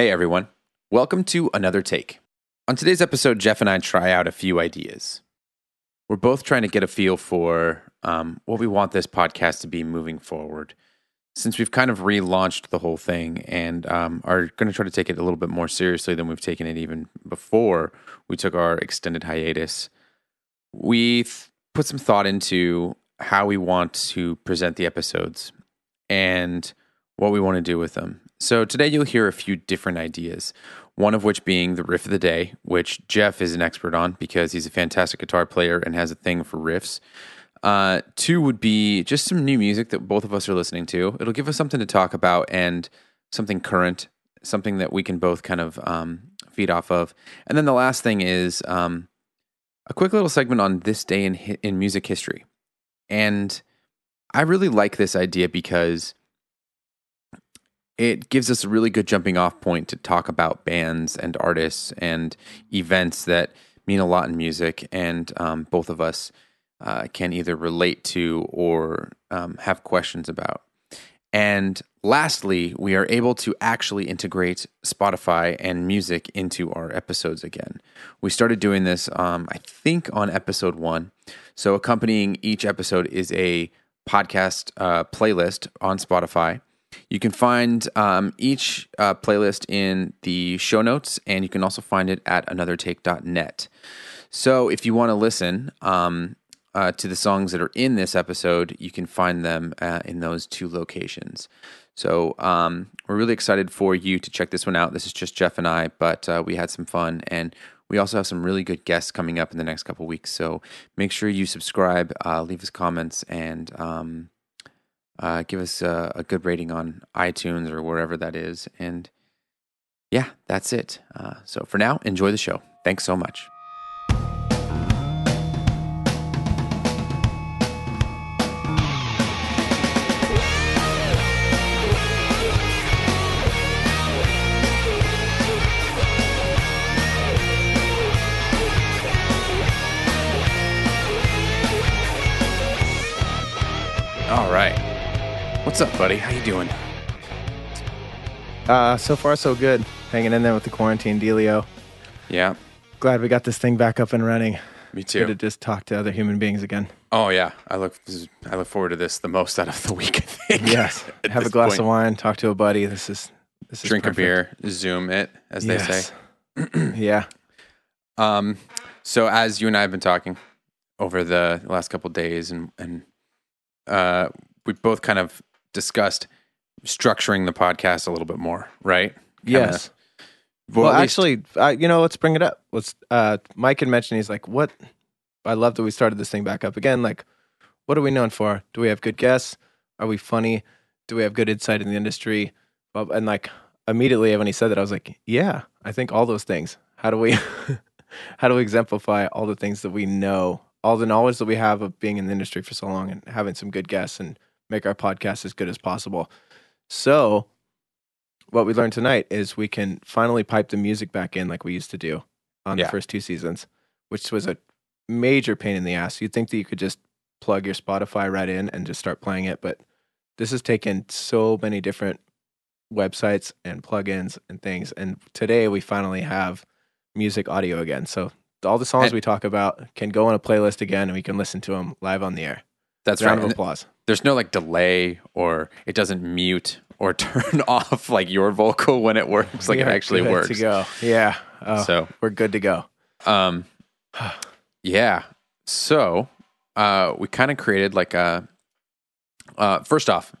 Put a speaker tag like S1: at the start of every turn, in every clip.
S1: Hey everyone, welcome to another take. On today's episode, Jeff and I try out a few ideas. We're both trying to get a feel for um, what we want this podcast to be moving forward. Since we've kind of relaunched the whole thing and um, are going to try to take it a little bit more seriously than we've taken it even before we took our extended hiatus, we put some thought into how we want to present the episodes and what we want to do with them. So today you'll hear a few different ideas. One of which being the riff of the day, which Jeff is an expert on because he's a fantastic guitar player and has a thing for riffs. Uh, two would be just some new music that both of us are listening to. It'll give us something to talk about and something current, something that we can both kind of um, feed off of. And then the last thing is um, a quick little segment on this day in in music history. And I really like this idea because it gives us a really good jumping off point to talk about bands and artists and events that mean a lot in music, and um, both of us uh, can either relate to or um, have questions about. And lastly, we are able to actually integrate Spotify and music into our episodes again. We started doing this, um, I think, on episode one. So, accompanying each episode is a podcast uh, playlist on Spotify you can find um, each uh, playlist in the show notes, and you can also find it at anothertake.net. So if you want to listen um, uh, to the songs that are in this episode, you can find them uh, in those two locations. So um, we're really excited for you to check this one out. This is just Jeff and I, but uh, we had some fun, and we also have some really good guests coming up in the next couple weeks. So make sure you subscribe, uh, leave us comments, and um, uh, give us a, a, good rating on iTunes or wherever that is. And yeah, that's it. Uh, so for now, enjoy the show. Thanks so much. What's up, buddy? How you doing?
S2: Uh, so far so good. Hanging in there with the quarantine dealio.
S1: Yeah.
S2: Glad we got this thing back up and running.
S1: Me too.
S2: Good to just talk to other human beings again.
S1: Oh yeah, I look I look forward to this the most out of the week. I think.
S2: Yes. Have a glass point. of wine. Talk to a buddy. This is this is
S1: drink a beer, zoom it, as yes. they
S2: say. yeah.
S1: Um. So as you and I have been talking over the last couple days, and and uh, we both kind of discussed structuring the podcast a little bit more, right?
S2: Kinda, yes. Well, well actually, uh, you know, let's bring it up. Let's. Uh, Mike had mentioned he's like, "What? I love that we started this thing back up again. Like, what are we known for? Do we have good guests? Are we funny? Do we have good insight in the industry?" And like immediately when he said that, I was like, "Yeah, I think all those things. How do we? how do we exemplify all the things that we know, all the knowledge that we have of being in the industry for so long, and having some good guests and make our podcast as good as possible. So, what we learned tonight is we can finally pipe the music back in like we used to do on yeah. the first two seasons, which was a major pain in the ass. You'd think that you could just plug your Spotify right in and just start playing it, but this has taken so many different websites and plugins and things. And today we finally have music audio again. So all the songs and, we talk about can go on a playlist again and we can listen to them live on the air.
S1: That's
S2: Round
S1: right.
S2: of applause.
S1: There's no like delay or it doesn't mute or turn off like your vocal when it works. Like it actually works.
S2: To go. Yeah. Oh, so we're good to go. Um,
S1: yeah. So uh, we kind of created like a. Uh, first off,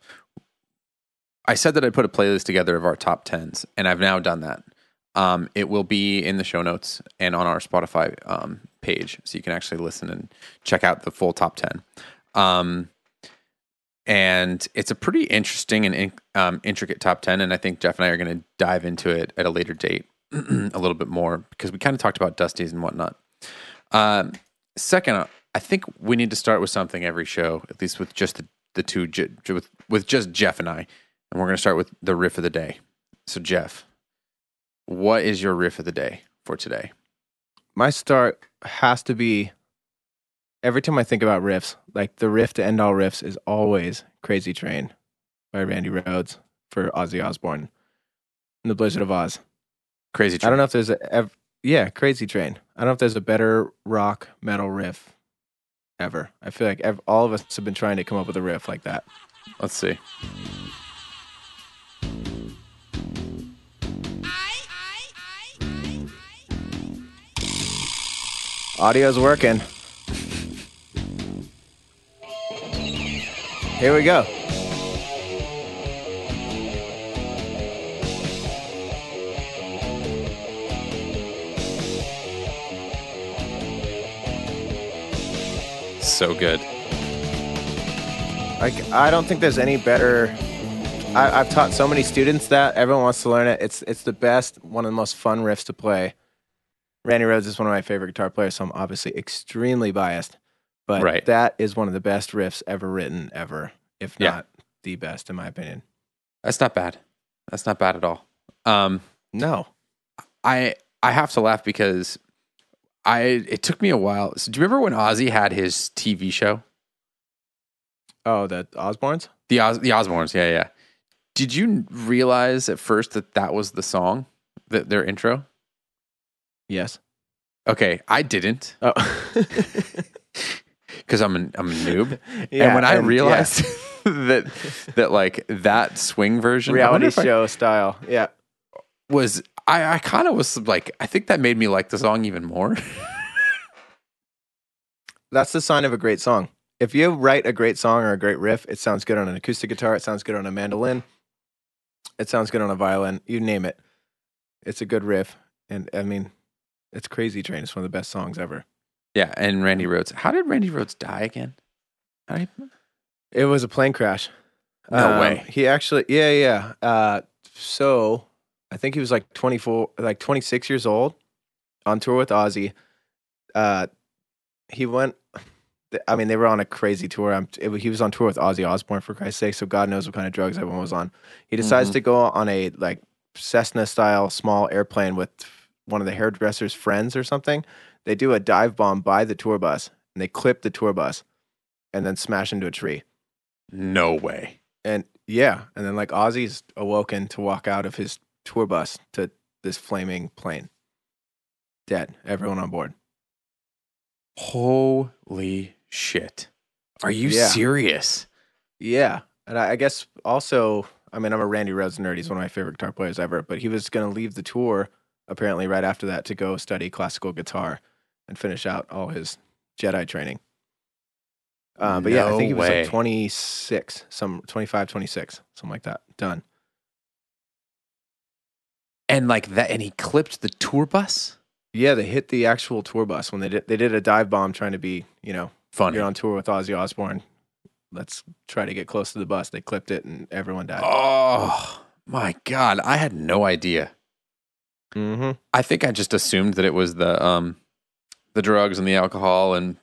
S1: I said that I'd put a playlist together of our top tens, and I've now done that. Um, it will be in the show notes and on our Spotify um, page, so you can actually listen and check out the full top ten. Um, and it's a pretty interesting and um, intricate top 10 and i think jeff and i are going to dive into it at a later date a little bit more because we kind of talked about dusties and whatnot. Um, second i think we need to start with something every show at least with just the, the two with, with just jeff and i. And we're going to start with the riff of the day. So jeff what is your riff of the day for today?
S2: My start has to be every time I think about riffs, like the riff to end all riffs is always Crazy Train by Randy Rhoads for Ozzy Osbourne. And the Blizzard of Ozz.
S1: Crazy Train.
S2: I don't know if there's a ev- yeah, Crazy Train. I don't know if there's a better rock metal riff ever. I feel like ev- all of us have been trying to come up with a riff like that.
S1: Let's see.
S2: Audio's working. Here we go.
S1: So good.
S2: Like I don't think there's any better. I, I've taught so many students that everyone wants to learn it. It's it's the best, one of the most fun riffs to play. Randy Rhoads is one of my favorite guitar players, so I'm obviously extremely biased. But
S1: Right.
S2: that is one of the best riffs ever written, ever, if
S1: Yeah.
S2: not the best, in my opinion.
S1: That's not bad. That's not bad at all. Um,
S2: No,
S1: I I have to laugh because I it took me a while. So do you remember when Ozzy had his TV show?
S2: oh, the Osbournes.
S1: The Os, the Osbournes, yeah, yeah. Did you realize at first that that was the song, that their intro?
S2: Yes.
S1: Okay, I didn't
S2: Oh,
S1: because I'm an, I'm a noob.
S2: yeah.
S1: and when I
S2: yeah.
S1: realized that that like that swing version
S2: reality
S1: if I-
S2: show style, yeah.
S1: was I, I kind of was like I think that made me like the song even more.
S2: That's the sign of a great song. If you write a great song or a great riff, it sounds good on an acoustic guitar, it sounds good on a mandolin, it sounds good on a violin, you name it. It's a good riff. And I mean, it's Crazy Train. It's one of the best songs ever.
S1: Yeah, and Randy Rhoads. How did Randy Rhoads die again? He-
S2: It was a plane crash.
S1: No
S2: Um,
S1: way.
S2: He actually, yeah, yeah. Uh, so I think he was like 24, like 26 years old on tour with Ozzy. Uh, he went, I mean, they were on a crazy tour. I'm, it, he was on tour with Ozzy Osbourne, for Christ's sake. So God knows what kind of drugs everyone was on. He decides
S1: Mhm.
S2: to go on a like Cessna style small airplane with one of the hairdresser's friends or something. They do a dive bomb by the tour bus and they clip the tour bus and then smash into a tree.
S1: No way.
S2: And yeah, and then like Ozzy's awoken to walk out of his tour bus to this flaming plane. Dead. Everyone on board.
S1: Holy shit. Are you
S2: Yeah.
S1: serious?
S2: Yeah. And I, I guess also, I mean, I'm a Randy Rhoads nerd. He's one of my favorite guitar players ever, but he was going to leave the tour apparently right after that to go study classical guitar and finish out all his Jedi training. Uh, but yeah, I think he was
S1: way.
S2: like 26, some 25, 26, something like that. Done.
S1: And like that and he clipped the tour bus?
S2: Yeah, they hit the actual tour bus when they did. They did a dive bomb trying to be, you know,
S1: Funny.
S2: you're on tour with Ozzy Osbourne. Let's try to get close to the bus. They clipped it and everyone died.
S1: Oh my god, I had no idea.
S2: Mm-hmm.
S1: I think I just assumed that it was the um the drugs and the alcohol and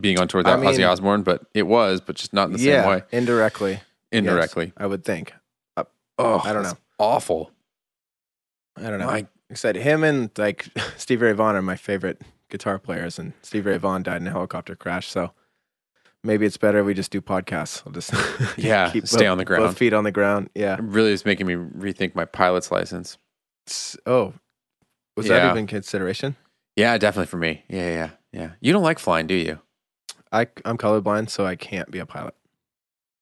S1: being on tour with
S2: I mean-
S1: Ozzy Osbourne, but it was, but just not in the
S2: yeah,
S1: same way.
S2: indirectly,
S1: Indirectly.
S2: I would think.
S1: Uh, oh,
S2: I don't know.
S1: Awful.
S2: I don't know. I said, him and like Steve Ray Vaughan are my favorite guitar players, and Steve Ray Vaughan died in a helicopter crash. So maybe it's better we just do podcasts. I'll just
S1: Yeah,
S2: keep
S1: stay
S2: both-
S1: on the ground.
S2: both feet on the ground. Yeah.
S1: it really is making me rethink my pilot's license.
S2: S- Oh, was
S1: Yeah.
S2: that even consideration?
S1: Yeah, definitely for me. Yeah, yeah, yeah. You don't like flying, do you?
S2: I I'm colorblind, so I can't be a pilot.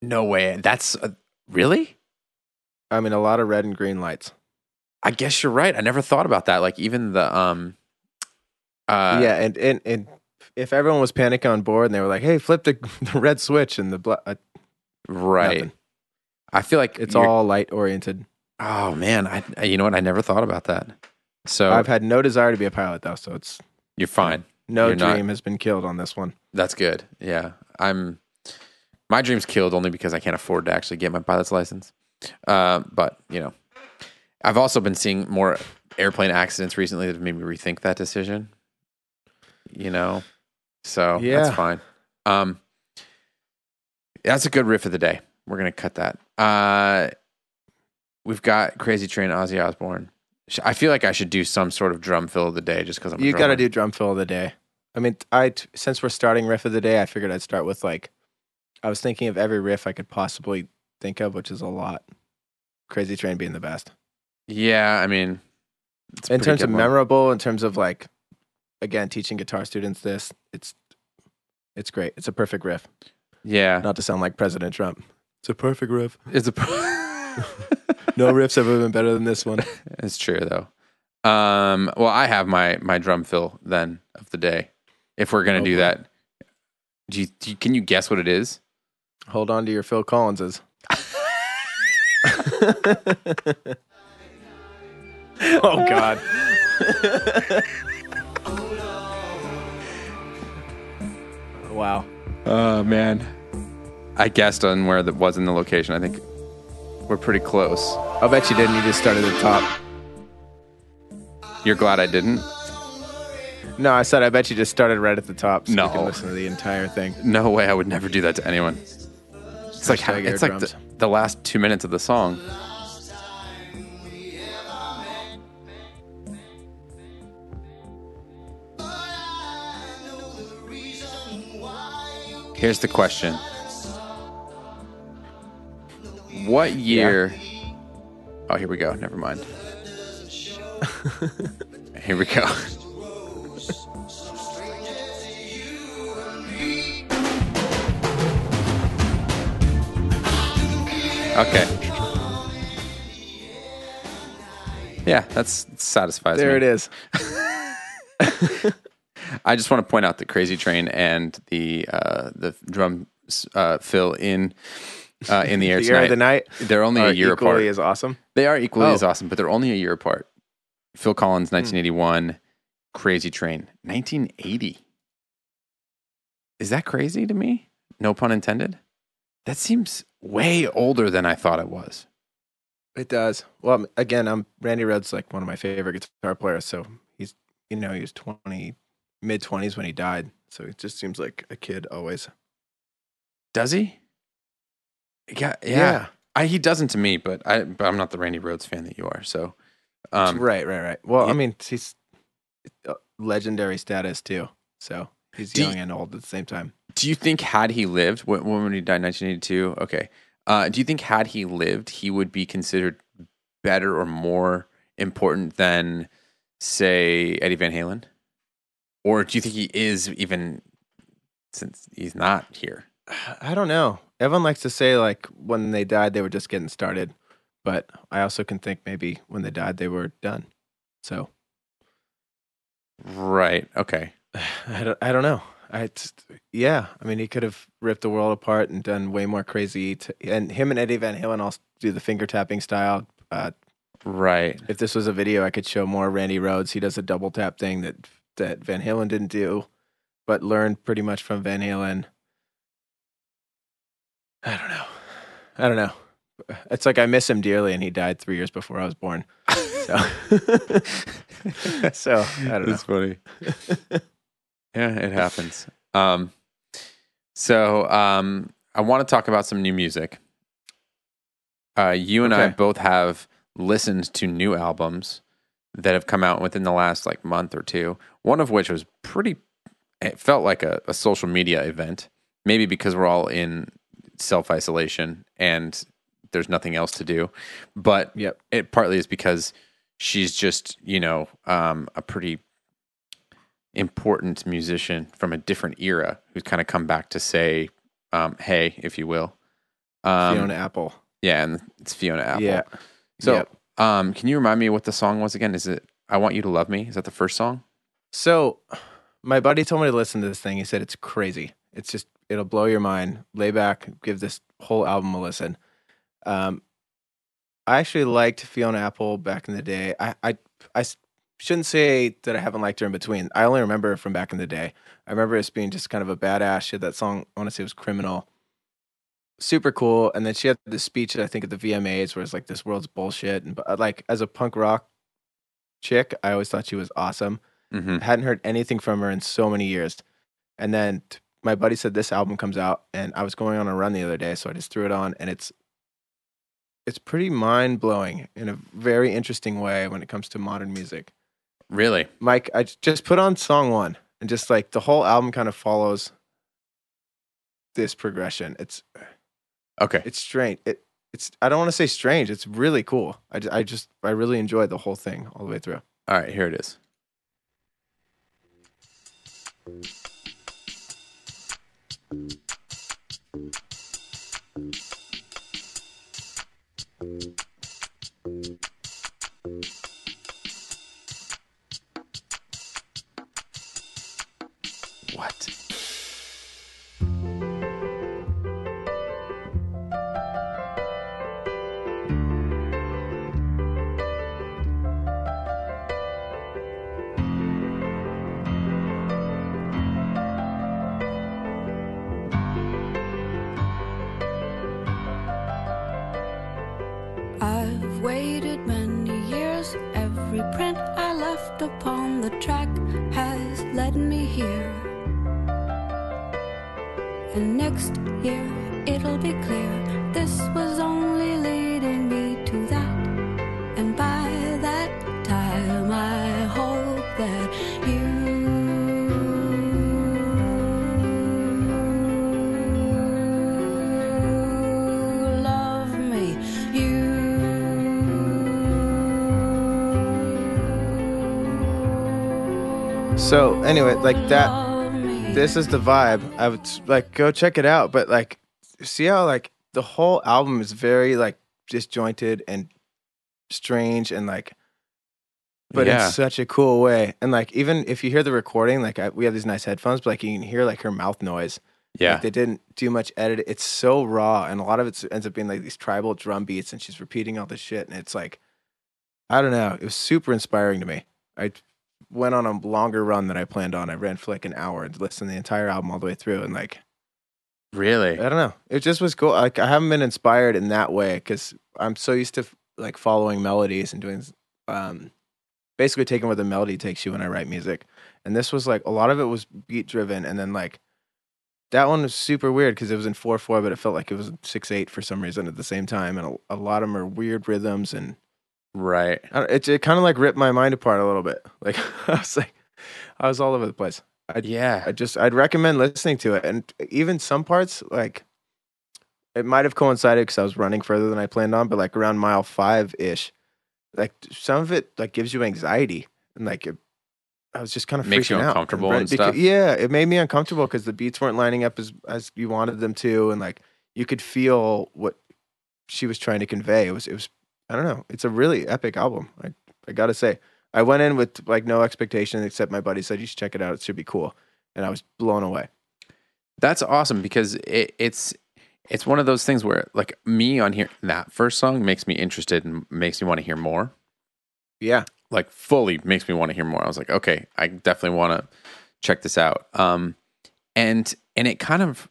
S1: No way. That's uh, really?
S2: I mean, a lot of red and green lights.
S1: I guess you're right. I never thought about that. Like even the um uh
S2: yeah, and, and and if everyone was panicking on board and they were like, "Hey, flip the, the red switch," and the bla- uh,
S1: right.
S2: nothing.
S1: I feel like
S2: it's all light oriented.
S1: Oh man, I I- you know what? I never thought about that. So
S2: I've had no desire to be a pilot though, so it's
S1: you're fine.
S2: no
S1: You're not-
S2: dream has been killed on this one.
S1: That's good. Yeah. I'm my dream's killed only because I can't afford to actually get my pilot's license. Uh, but, you know, I've also been seeing more airplane accidents recently that have made me rethink that decision. You know? So
S2: Yeah.
S1: that's fine. Um that's a good riff of the day. We're gonna cut that. Uh we've got Crazy Train Ozzy Osbourne. I feel like I should do some sort of drum fill of the day just because I'm
S2: You got to do drum fill of the day. I mean, I t- since we're starting riff of the day, I figured I'd start with like I was thinking of every riff I could possibly think of, which is a lot. Crazy Train being the best.
S1: Yeah, I mean,
S2: in terms of
S1: one.
S2: memorable, in terms of like, again, teaching guitar students this, it's it's great. It's a perfect riff.
S1: Yeah,
S2: Not to sound like President Trump. It's a perfect riff.
S1: it's a.
S2: No riffs have ever been better than this one.
S1: it's true though. Um, well, I have my my drum fill then of the day. If we're gonna
S2: Oh,
S1: do that, do you, do you- can you guess what it is?
S2: Hold on to your Phil Collinses. oh God. wow.
S1: Oh man, I guessed on where that was in the location. I think we're pretty close.
S2: I'll bet you didn't. You just started at the top.
S1: You're glad I didn't.
S2: No, I said I bet you just started right at the top. So
S1: No.
S2: you can listen to the entire thing.
S1: No way, I would never do that to anyone. It's like
S2: Hashtag
S1: it's like the, the last two minutes of the song. Here's the question. What year? Oh, here we go. Never mind. here we go. Okay. Yeah, that's satisfies
S2: There
S1: me.
S2: it is.
S1: I just want to point out the Crazy Train and the uh, the drum uh, fill in uh, in the air
S2: The
S1: tonight.
S2: of the night.
S1: They're only a year
S2: equally
S1: apart.
S2: as awesome.
S1: They are equally
S2: Oh.
S1: as awesome, but they're only a year apart. Phil Collins,
S2: Hmm.
S1: 1981, Crazy Train, 1980. Is that crazy to me? No pun intended. That seems way older than I thought it was.
S2: It does. Well, again, I'm Randy Rhoads, like one of my favorite guitar players. So he's, you know, he was 20, mid 20s when he died. So it just seems like a kid always.
S1: Does he? Yeah, yeah. I, he doesn't to me, but I but I'm not the Randy Rhoads fan that you are. So, um,
S2: right, right, right. Well,
S1: yeah.
S2: I mean, he's uh, legendary status too. So he's
S1: Do you-
S2: young and old at the same time.
S1: do you think had he lived when, when he died, 1982? Okay. Uh, do you think had he lived, he would be considered better or more important than, say, Eddie Van Halen? Or do you think he is even since he's not here?
S2: I don't know. Everyone likes to say like when they died, they were just getting started. But I also can think maybe when they died, they were done. So
S1: Right. Okay.
S2: I don't, I don't know. I just, yeah. I mean, he could have ripped the world apart and done way more crazy. And him and Eddie Van Halen also do the finger tapping style. Uh,
S1: Right.
S2: if this was a video, I could show more Randy Rhoads. He does a double tap thing that that Van Halen didn't do, but learned pretty much from Van Halen. I don't know. I don't know. It's like I miss him dearly, and he died three years before I was born. So, so I don't know.
S1: That's funny. yeah, it happens. Um, so um, I want to talk about some new music. Uh, you and I both have listened to new albums that have come out within the last like month or two. One of which was pretty. It felt like a, a social media event. Maybe because we're all in self isolation and there's nothing else to do. But
S2: Yep.
S1: it partly is because she's just you know um, a pretty important musician from a different era who's kind of come back to say um, hey if you will um,
S2: Fiona Apple.
S1: yeah and it's fiona apple
S2: Yeah.
S1: so
S2: Yep.
S1: um, can you remind me what the song was again is it i want you to love me is that the first song
S2: So, my buddy told me to listen to this thing. He said it's crazy. It's just it'll blow your mind. Lay back, give this whole album a listen. Um, I actually liked Fiona Apple back in the day. I I shouldn't say that I haven't liked her in between. I only remember her from back in the day. I remember it as being just kind of a badass. She had that song. I want to say it was "Criminal." Super cool. And then she had this speech I think at the VMAs where it's like this world's bullshit. And like as a punk rock chick, I always thought she was awesome
S1: mm-hmm.
S2: hadn't heard anything from her in so many years. And then t- my buddy said this album comes out, and I was going on a run the other day, so I just threw it on, and it's it's pretty mind blowing in a very interesting way when it comes to modern music.
S1: really
S2: Mike, I just put on song one, and just like the whole album kind of follows this progression. It's
S1: okay
S2: it's strange. It it's I don't want to say strange. It's really cool. I, I just I really enjoyed the whole thing all the way through.
S1: All right, here it is. What?
S2: Anyway, like that. This is the vibe. I would like go check it out. But like, see how like the whole album is very like disjointed and strange and like, but
S1: Yeah.
S2: in such a cool way. And like, even if you hear the recording, like I, we have these nice headphones, but like you can hear like her mouth noise.
S1: Yeah.
S2: Like, they didn't do much edit. It's so raw, and a lot of it ends up being like these tribal drum beats, and she's repeating all this shit, and it's like, I don't know. It was super inspiring to me. I went on a longer run than I planned on. I ran for like an hour and listened to the entire album all the way through, and like,
S1: really?
S2: I don't know. It just was cool. Like I haven't been inspired in that way because I'm so used to like following melodies and doing, um, basically taking where the melody takes you when I write music. And this was like a lot of it was beat driven, and then like that one was super weird because it was in four four, but it felt like it was six eight for some reason at the same time, and a, a lot of them are weird rhythms and
S1: Right.
S2: It it kind of like ripped my mind apart a little bit. Like I was like, I was all over the place. I
S1: Yeah.
S2: I just I'd recommend listening to it, and even some parts like it might have coincided because I was running further than I planned on, but like around mile five ish, like some of it like gives you anxiety and like it, I was just kind of
S1: Makes you
S2: freaking out.
S1: uncomfortable
S2: Right,
S1: and
S2: because-
S1: stuff?
S2: Yeah, it made me uncomfortable because the beats weren't lining up as as you wanted them to, and like you could feel what she was trying to convey. It was it was I don't know. It's a really epic album. I I gotta say. I went in with like no expectation except my buddy said you should check it out. It should be cool, and I was blown away.
S1: That's awesome because it, it's it's one of those things where like me on here that first song makes me interested and makes me want to hear more.
S2: Yeah,
S1: Like fully makes me want to hear more. I was like, okay, I definitely want to check this out. Um and and it kind of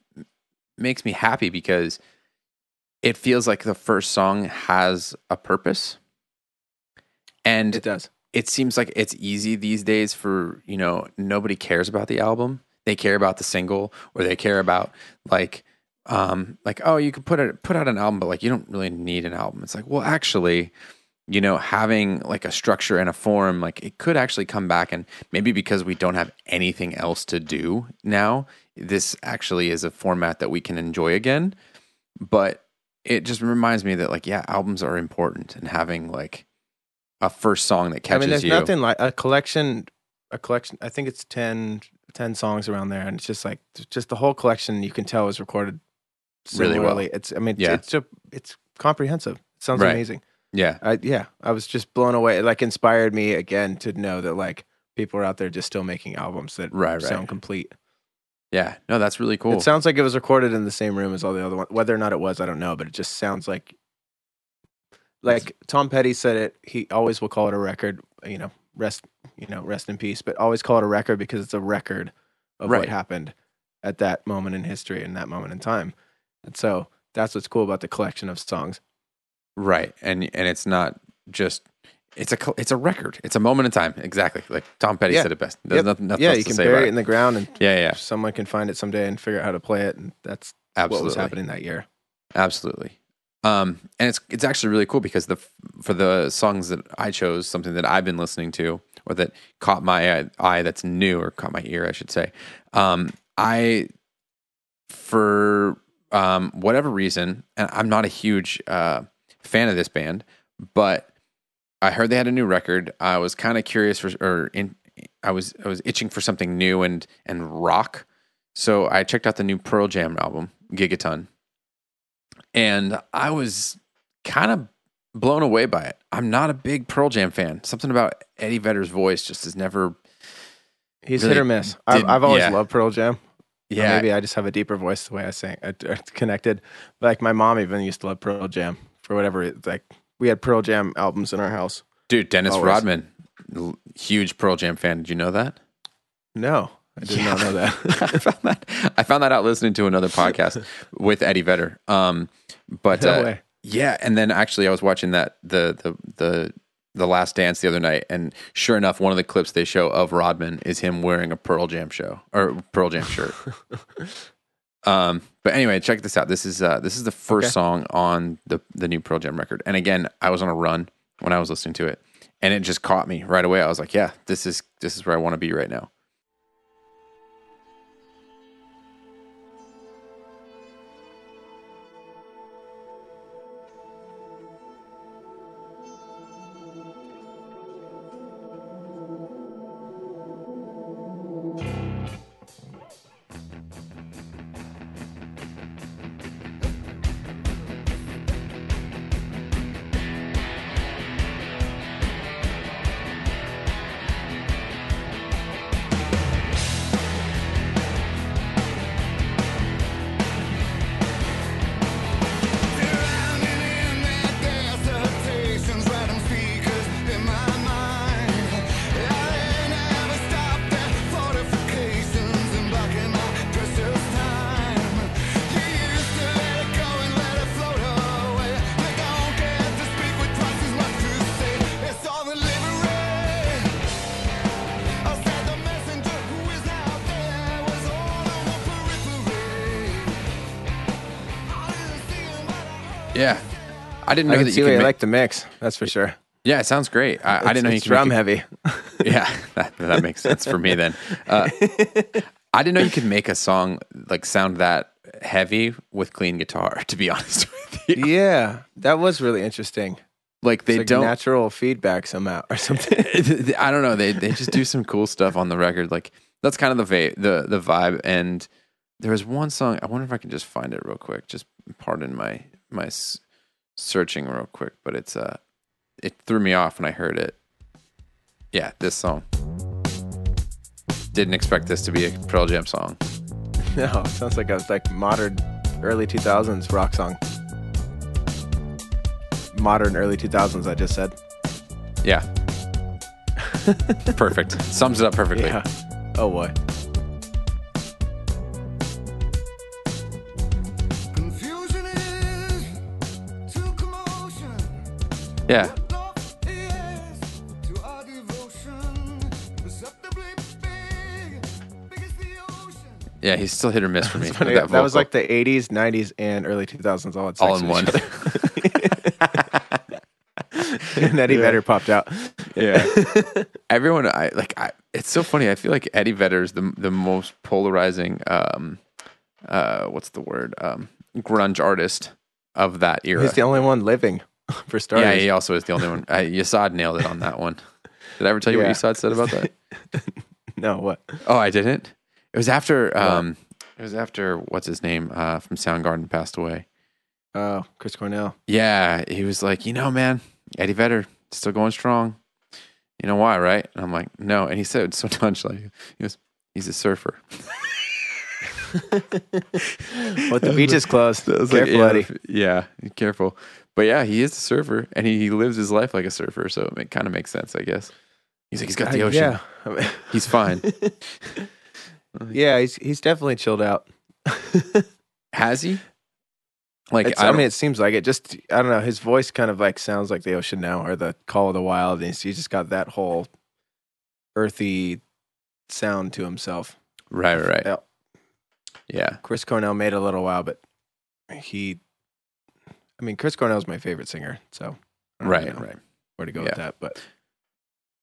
S1: makes me happy because it feels like the first song has a purpose. And
S2: it does.
S1: it seems like it's easy these days for you know nobody cares about the album they care about the single or they care about like um like oh you could put it put out an album but like you don't really need an album it's like well actually you know having like a structure and a form like it could actually come back and maybe because we don't have anything else to do now this actually is a format that we can enjoy again but it just reminds me that like yeah albums are important and having like a first song that
S2: I
S1: catches
S2: mean, there's
S1: you
S2: nothing like a collection. A collection. I think it's 10, 10 songs around there, and it's just like just the whole collection. You can tell was recorded
S1: Really well.
S2: It's. I mean,
S1: Yeah.
S2: it's a, it's comprehensive. It sounds
S1: Right.
S2: amazing.
S1: yeah
S2: I yeah, I was just blown away. It like inspired me again to know that like people are out there just still making albums that
S1: Right, right.
S2: sound complete.
S1: Yeah no that's really cool
S2: It sounds like it was recorded in the same room as all the other ones. Whether or not it was, I don't know, but it just sounds like like Tom Petty said it. He always will call it a record. You know, rest you know rest in peace. But always call it a record because it's a record of
S1: Right.
S2: what happened at that moment in history and that moment in time. And so that's what's cool about the collection of songs.
S1: right and and it's not just it's a it's a record it's a moment in time exactly like tom petty
S2: Yeah.
S1: said it best there's
S2: Yep.
S1: nothing, nothing
S2: yeah, you
S1: to
S2: can
S1: say
S2: bury it in the ground and
S1: yeah yeah
S2: someone can find it someday and figure out how to play it. And that's
S1: absolutely
S2: what was happening that year.
S1: absolutely um and it's it's actually really cool because the for the songs that i chose something that i've been listening to or that caught my eye, eye that's new or caught my ear i should say um i for um whatever reason and i'm not a huge uh fan of this band but I heard they had a new record. I was kind of curious for, or in, I was I was itching for something new and and rock. So I checked out the new Pearl Jam album, Gigaton, and I was kind of blown away by it. I'm not a big Pearl Jam fan. Something about Eddie Vedder's voice just has never.
S2: He's
S1: really
S2: hit or miss. I've, I've always
S1: yeah.
S2: loved Pearl Jam. Or
S1: Yeah,
S2: maybe I just have a deeper voice the way I sing. Uh, I, I- connected. But like my mom even used to love Pearl Jam for whatever. It's like we had Pearl Jam albums in our house.
S1: dude, Dennis
S2: Always.
S1: Rodman, l- huge Pearl Jam fan. Did you know that?
S2: No, I did not know that.
S1: I found that I found that out listening to another podcast with Eddie Vedder. Um, but
S2: No
S1: uh, yeah, and then actually I was watching that the the the the Last Dance the other night, and sure enough, one of the clips they show of Rodman is him wearing a Pearl Jam show or Pearl Jam shirt. um, but anyway, check this out. This is uh, this is the first
S2: Okay.
S1: song on the the new Pearl Jam record, and again, I was on a run when I was listening to it, and it just caught me right away. I was like, yeah, this is this is where I want to be right now. I didn't know
S2: I
S1: that
S2: see
S1: you
S2: why
S1: could
S2: you
S1: make.
S2: like the mix. That's for sure.
S1: yeah, it sounds great. I, I didn't know you
S2: it's
S1: could
S2: drum
S1: make
S2: heavy.
S1: it- Yeah, that, that makes sense for me then. Uh, I didn't know you could make a song like sound that heavy with clean guitar. To be honest with you,
S2: yeah, that was really interesting.
S1: like they
S2: It's like
S1: don't.
S2: natural feedback somehow or something.
S1: I don't know. They they just do some cool stuff on the record. Like that's kind of the va- the the vibe. And there was one song. I wonder if I can just find it real quick. Just pardon my my s- searching real quick. But it's uh, it threw me off when I heard it. Yeah, this song. Didn't expect this to be a Pearl Jam song.
S2: no, it sounds like a like modern early 2000s rock song. Modern early 2000s, I just said.
S1: Yeah. Perfect. Sums it up perfectly.
S2: Yeah. Oh boy.
S3: Ocean.
S1: Yeah, he's still hit or miss for me.
S2: Funny. That, was like the 80s, 90s, and early 2000s all,
S1: all in one.
S2: and Eddie Vedder popped out.
S1: Yeah. Everyone I like I it's so funny. I feel like Eddie Vedder's the the most polarizing um uh what's the word? Um grunge artist of that era.
S2: He's the only one living, for starters.
S1: yeah, he also is the only one. I, Yasad nailed it on that one. Did I ever tell you
S2: Yeah.
S1: what Yasad said about that?
S2: No, what?
S1: Oh, I didn't. It was after um it was after what's his name uh from Soundgarden passed away.
S2: Oh, Chris Cornell.
S1: Yeah, he was like, you know, man, Eddie Vedder still going strong. You know why, right? And I'm like, no. And he said so like he goes, he's a surfer.
S2: What the beach is closed.
S1: Was like,
S2: Careful,
S1: yeah,
S2: Eddie.
S1: yeah, careful. But yeah, he is a surfer, and he, he lives his life like a surfer, so it kind of makes sense, I guess. He's like, he's got the
S2: Uh,
S1: ocean.
S2: Yeah.
S1: He's fine.
S2: yeah, he's he's definitely chilled out.
S1: Has he? Like,
S2: It's,
S1: I,
S2: I, mean, it seems like it. Just I don't know. His voice kind of like sounds like the ocean now, or the Call of the Wild. And he's, he's just got that whole earthy sound to himself.
S1: right, right, right.
S2: Yeah.
S1: Yeah,
S2: Chris Cornell made a little while, but he. I mean, Chris Cornell's my favorite singer, so
S1: right,
S2: know
S1: right.
S2: Where to go
S1: Yeah.
S2: with that? But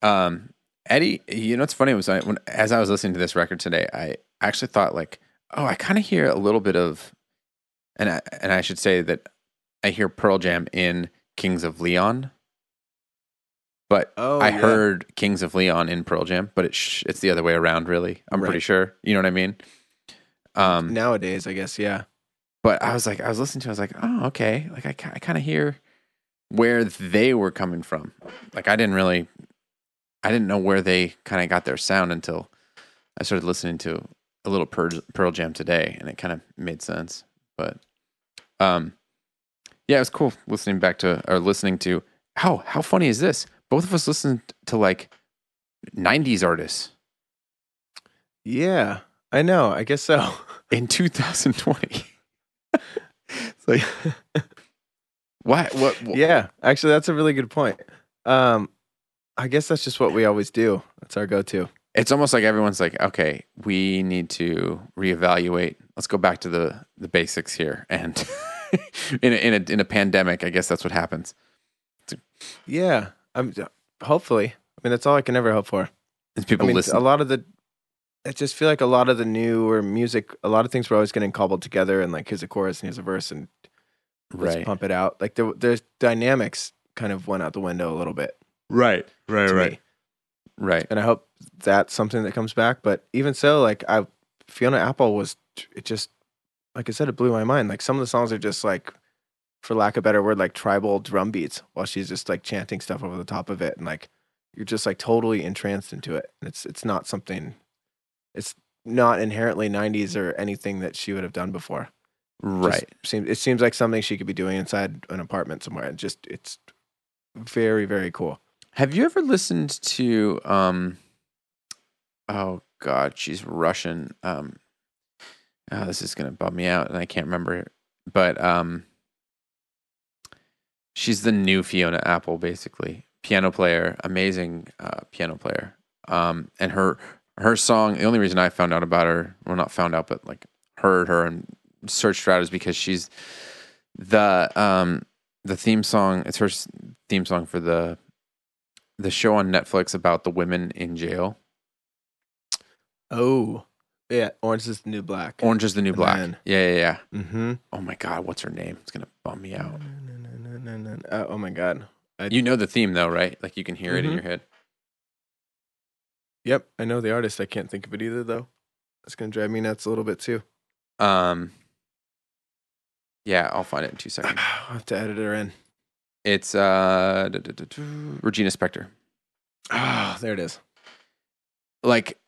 S1: Um, Eddie, you know what's funny was I, when as I was listening to this record today, I actually thought like, oh, I kind of hear a little bit of, and I, and I should say that I hear Pearl Jam in Kings of Leon. But
S2: Oh,
S1: I
S2: yeah.
S1: heard Kings of Leon in Pearl Jam, but it's sh- it's the other way around. Really, I'm pretty sure. You know what I mean? Um,
S2: Nowadays, I guess, yeah.
S1: But I was like, I was listening to, it, I was like, oh, okay. Like I, I kind of hear where they were coming from. Like I didn't really, I didn't know where they kind of got their sound until I started listening to a little Pearl, Pearl Jam today, and it kind of made sense. But, um, yeah, it was cool listening back to or listening to. How how funny is this? Both of us listened to like '90s artists
S2: Yeah, I know. I guess so.
S1: in 2020. it's like what what, what
S2: yeah, actually, that's a really good point. Um, I guess that's just what we always do. That's our go-to.
S1: it's almost like everyone's like, okay, we need to reevaluate. Let's go back to the the basics here. And in a, in a in a pandemic, I guess that's what happens.
S2: Yeah, I'm. Hopefully, I mean, that's all I can ever hope for.
S1: Is
S2: I
S1: people
S2: mean,
S1: listen.
S2: a lot of the. I just feel like a lot of the newer music, a lot of things were always getting cobbled together, and like here's a chorus and here's a verse, and let's
S1: right,
S2: pump it out. Like the the dynamics kind of went out the window a little bit.
S1: right, right,
S2: right, me.
S1: right.
S2: and I hope that's something that comes back. But even so, like I, Fiona Apple was, it just, like I said, it blew my mind. Like some of the songs are just like, for lack of a better word, like tribal drum beats, while she's just like chanting stuff over the top of it, and like you're just like totally entranced into it. And it's it's not something, it's not inherently '90s or anything that she would have done before. Just
S1: Right.
S2: seems it seems like something she could be doing inside an apartment somewhere. And just it's very very cool.
S1: Have you ever listened to um oh god, she's Russian. Um oh, this is gonna bum me out and I can't remember but um she's the new Fiona Apple basically. Piano player, amazing uh piano player. Um and her her song the only reason I found out about her, well not found out, but like heard her and searched her out is because she's the um the theme song it's her theme song for the the show on Netflix about the women in jail.
S2: Oh, yeah, Orange is the New Black.
S1: Orange is the New Black. yeah, yeah, yeah.
S2: Mm-hmm.
S1: Oh my god, what's her name? It's gonna bum me out.
S2: Uh, oh my god. I,
S1: You know the theme though, right? Like you can hear it in
S2: Mhm.
S1: your head.
S2: Yep, I know the artist. I can't think of it either though. It's gonna drive me nuts a little bit too.
S1: Um, yeah, I'll find it in two seconds.
S2: I'll have to edit her in.
S1: It's uh, duh, duh, duh, Regina Spektor.
S2: Ah, there it is.
S1: Like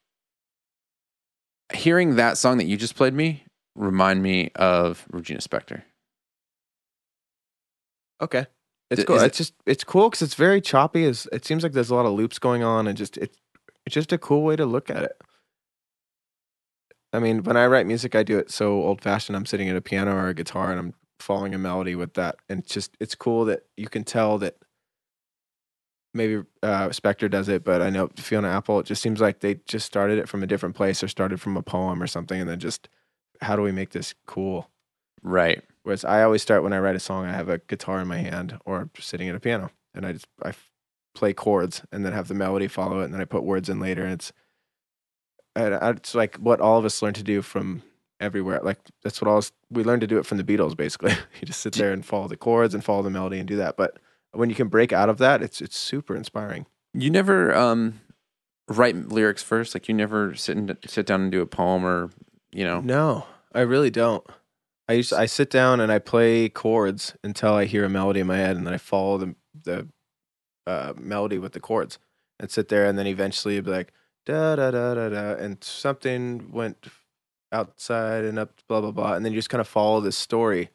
S1: hearing that song that you just played me remind me of Regina Spektor.
S2: Okay, it's
S1: D-
S2: cool.
S1: is it-
S2: It's just it's cool because it's very choppy. It's, it seems like there's a lot of loops going on, and just it's it's just a cool way to look at it. I mean, when I write music, I do it so old fashioned. I'm sitting at a piano or a guitar, and I'm following a melody with that, and it's just it's cool that you can tell that maybe uh, Spektor does it, but I know Fiona Apple. It just seems like they just started it from a different place, or started from a poem or something, and then just how do we make this cool?
S1: Right.
S2: Whereas I always start when I write a song, I have a guitar in my hand or sitting at a piano, and I just I play chords and then have the melody follow it, and then I put words in later. And it's it's like what all of us learn to do from everywhere. Like that's what all us, we learned to do it from the Beatles. Basically, you just sit there and follow the chords and follow the melody and do that. But when you can break out of that, it's it's super inspiring.
S1: You never um write lyrics first. Like you never sit and sit down and do a poem or you know.
S2: No, I really don't. I used I sit down and I play chords until I hear a melody in my head, and then I follow the the uh, melody with the chords, and sit there, and then eventually be like da da da da da, and something went outside and up, blah blah blah, and then you just kind of follow this story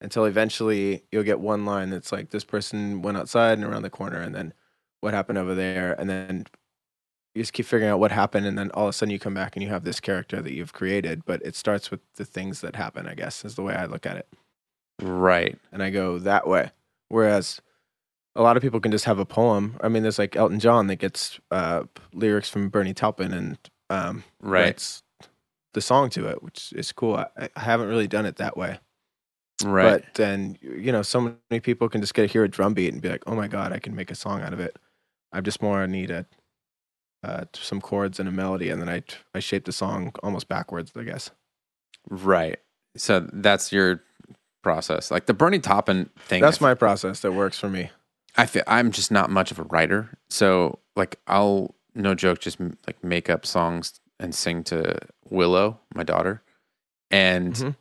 S2: until eventually you'll get one line that's like this person went outside and around the corner, and then what happened over there, and then you just keep figuring out what happened and then all of a sudden you come back and you have this character that you've created but it starts with the things that happen i guess is the way i look at it
S1: Right.
S2: and i go that way whereas a lot of people can just have a poem i mean there's like elton john that gets uh, lyrics from bernie taupin and um,
S1: Right.
S2: writes the song to it which is cool I, I haven't really done it that way
S1: Right.
S2: but then you know so many people can just get to hear a drum beat and be like oh my god i can make a song out of it i just more need a uh, some chords and a melody and then i i shape the song almost backwards i guess
S1: right. So that's your process. Like the Bernie Taupin thing.
S2: that's my process that works for me
S1: I feel I'm just not much of a writer, so like I'll no joke just like make up songs and sing to Willow, my daughter, and
S2: Mhm.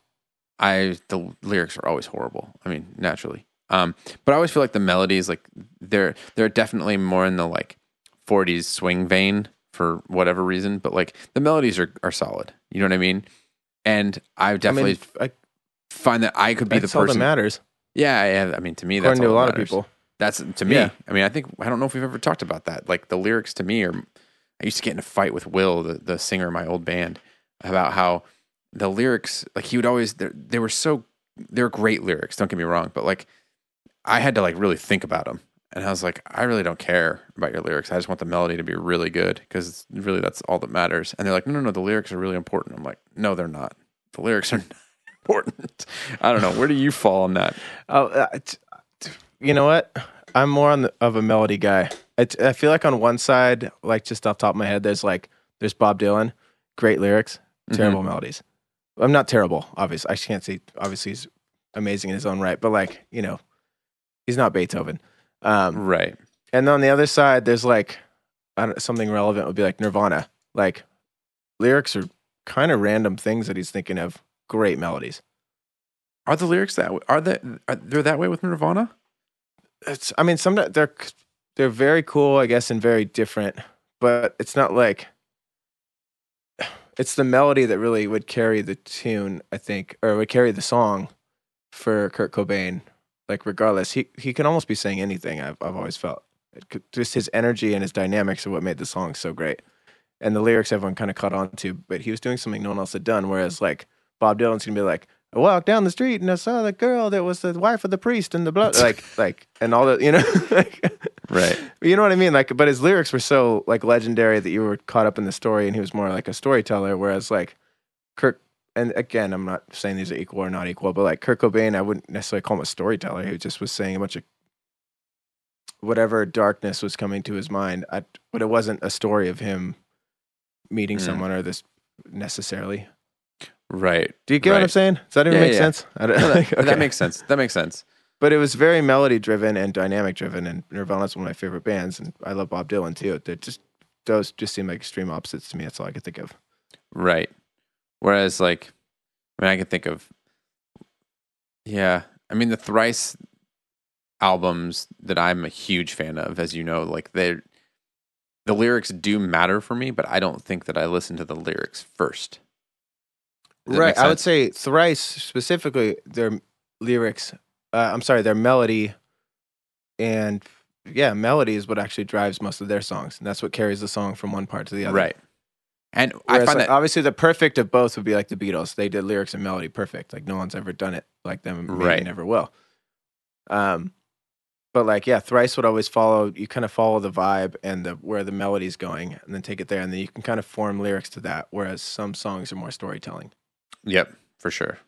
S1: I the lyrics are always horrible. I mean, naturally, um, but I always feel like the melodies like they're they're definitely more in the like 40s swing vein for whatever reason, but like the melodies are are solid. You know what I mean? And I definitely
S2: I mean, I,
S1: find that I could be the
S2: that's all that
S1: person.
S2: matters.
S1: Yeah, yeah. I mean, to me, that's
S2: According to a
S1: all
S2: lot
S1: that
S2: of people.
S1: That's to me.
S2: Yeah.
S1: I mean, I think I don't know if we've ever talked about that. Like the lyrics to me are. I used to get in a fight with Will, the the singer of my old band, about how the lyrics, like he would always, they're- were so, they're great lyrics. Don't get me wrong, but like I had to like really think about them, and I was like, I really don't care about your lyrics. I just want the melody to be really good because really that's all that matters. And they're like, no, no, no, the lyrics are really important. I'm like, no, they're not. The lyrics are not important. I don't know. Where do you fall on that?
S2: Oh, uh, t- you know what? I'm more on the, of a melody guy. I, t- I feel like on one side, like just off the top of my head, there's like there's Bob Dylan, great lyrics, terrible melodies. I'm not terrible, obviously. I can't say obviously he's amazing in his own right, but like you know, he's not Beethoven. Um,
S1: Right.
S2: and on the other side, there's like I don't, something relevant would be like Nirvana. Like lyrics are kind of random things that he's thinking of. Great melodies.
S1: Are the lyrics that way? Are they are, they're that way with Nirvana?
S2: It's I mean some they're they're very cool I guess and very different but it's not like it's the melody that really would carry the tune I think or would carry the song for Kurt Cobain like regardless. He he can almost be saying anything I've I've always felt. Could- just his energy and his dynamics are what made the song so great. And the lyrics everyone kind of caught on to but he was doing something no one else had done whereas like Bob Dylan's gonna be like I walked down the street and I saw the girl that was the wife of the priest and the blood like like and all the you know like,
S1: Right.
S2: you know what I mean like but his lyrics were so like legendary that you were caught up in the story and he was more like a storyteller whereas like Kirk, and again I'm not saying these are equal or not equal but like Kurt Cobain I wouldn't necessarily call him a storyteller he just was saying a bunch of whatever darkness was coming to his mind I, but it wasn't a story of him meeting
S1: Mm.
S2: someone or this necessarily
S1: Right.
S2: do you get what I'm saying does that even
S1: Yeah,
S2: make
S1: yeah.
S2: sense I don't,
S1: No, that,
S2: okay.
S1: that makes sense. That makes sense.
S2: but it was very melody driven and dynamic driven and nirvana's one of my favorite bands and i love bob dylan too they just those just seem like extreme opposites to me that's all i could think of
S1: Right. Whereas, like, I mean, I can think of, yeah. I mean, the Thrice albums that I'm a huge fan of, as you know, like they, the lyrics do matter for me, but I don't think that I listen to the lyrics first.
S2: Right i would say thrice specifically their lyrics uh, i'm sorry their melody and yeah melody is what actually drives most of their songs and that's what carries the song from one part to the other
S1: Right. And I find
S2: like,
S1: that
S2: obviously the perfect of both would be like the Beatles. They did lyrics and melody perfect. Like no one's ever done it like them. Maybe
S1: Right.
S2: never will. Um, but like yeah, thrice would always follow. You kind of follow the vibe and the where the melody's going, and then take it there, and then you can kind of form lyrics to that. Whereas some songs are more storytelling.
S1: Yep, for sure,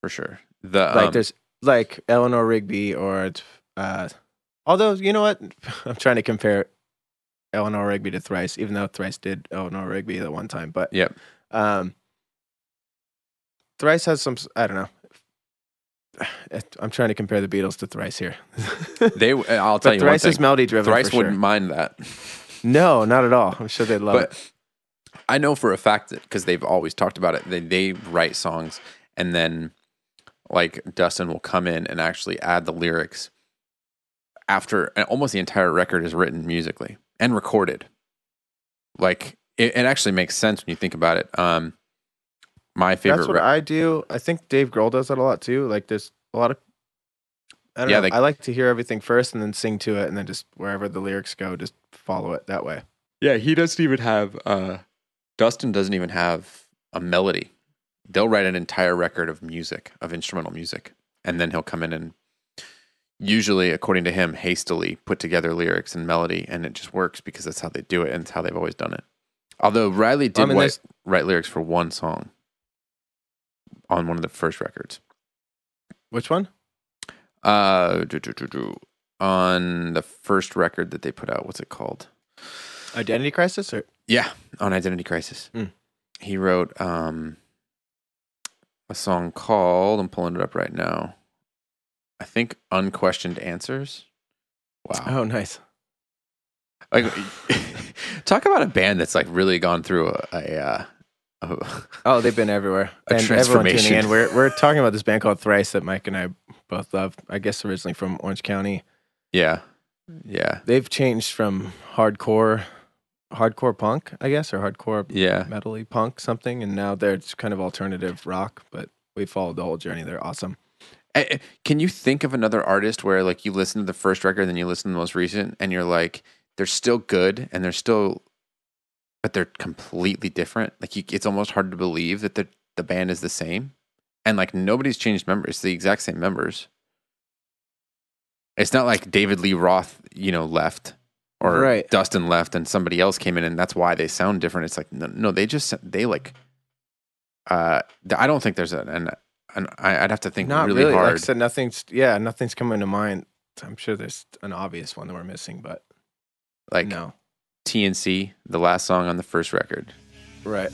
S1: for sure. The
S2: Like
S1: um,
S2: there's like Eleanor Rigby or uh, although you know what, I'm trying to compare Eleanor Rigby to Thrice, even though Thrice did Eleanor Rigby at one time, but
S1: Yep.
S2: Um, Thrice has some. I don't know. I'm trying to compare the Beatles to Thrice here.
S1: they. I'll tell
S2: but
S1: you
S2: Thrice is melody driven.
S1: Thrice
S2: sure.
S1: wouldn't mind that.
S2: No, not at all. I'm sure they'd love
S1: but
S2: it.
S1: I know for a fact that because they've always talked about it, they they write songs and then like Dustin will come in and actually add the lyrics after almost the entire record is written musically and recorded. Like it, it actually makes sense when you think about it. Um, my favorite,
S2: That's what
S1: re-
S2: I do. I think Dave Grohl does that a lot too. Like there's a lot of. I don't
S1: Yeah,
S2: know.
S1: like-
S2: I like to hear everything first and then sing to it, and then just wherever the lyrics go, just follow it that way.
S1: Yeah, he doesn't even have uh Dustin doesn't even have a melody. They'll write an entire record of music, of instrumental music, and then he'll come in and usually, according to him, hastily put together lyrics and melody, and it just works because that's how they do it and it's how they've always done it. Although Riley did
S2: I mean,
S1: write, write lyrics for one song on one of the first records.
S2: Which one?
S1: Uh, do, do, do, do. on the first record that they put out, what's it called?
S2: Identity Crisis or
S1: Yeah, on Identity Crisis.
S2: Mm.
S1: He wrote um, a song called, I'm pulling it up right now. I think Unquestioned Answers. Wow.
S2: Oh, nice.
S1: Like, talk about a band that's like really gone through a. a, uh, a
S2: Oh, they've been everywhere.
S1: A
S2: and
S1: transformation.
S2: in. We're we're talking about this band called Thrice that Mike and I both love. I guess originally from Orange County.
S1: yeah, yeah,
S2: They've changed from hardcore, hardcore punk, I guess, or hardcore
S1: yeah.
S2: metally punk something, and now they're just kind of alternative rock. But we followed the whole journey. They're awesome.
S1: Can you think of another artist where like you listen to the first record, then you listen to the most recent, and you're like, they're still good, and they're still, but they're completely different. Like you, it's almost hard to believe that the the band is the same, and like nobody's changed members. It's the exact same members. It's not like David Lee Roth, you know, left or
S2: Right.
S1: Dustin left and somebody else came in and that's why they sound different. It's like no, no they just they like. Uh, I don't think there's an, an, an I'd have to think
S2: Not
S1: really,
S2: really. Like I said, nothing's. Yeah, nothing's coming to mind. I'm sure there's an obvious one that we're missing, but
S1: like
S2: no.
S1: TNC, the last song on the first record.
S2: Right.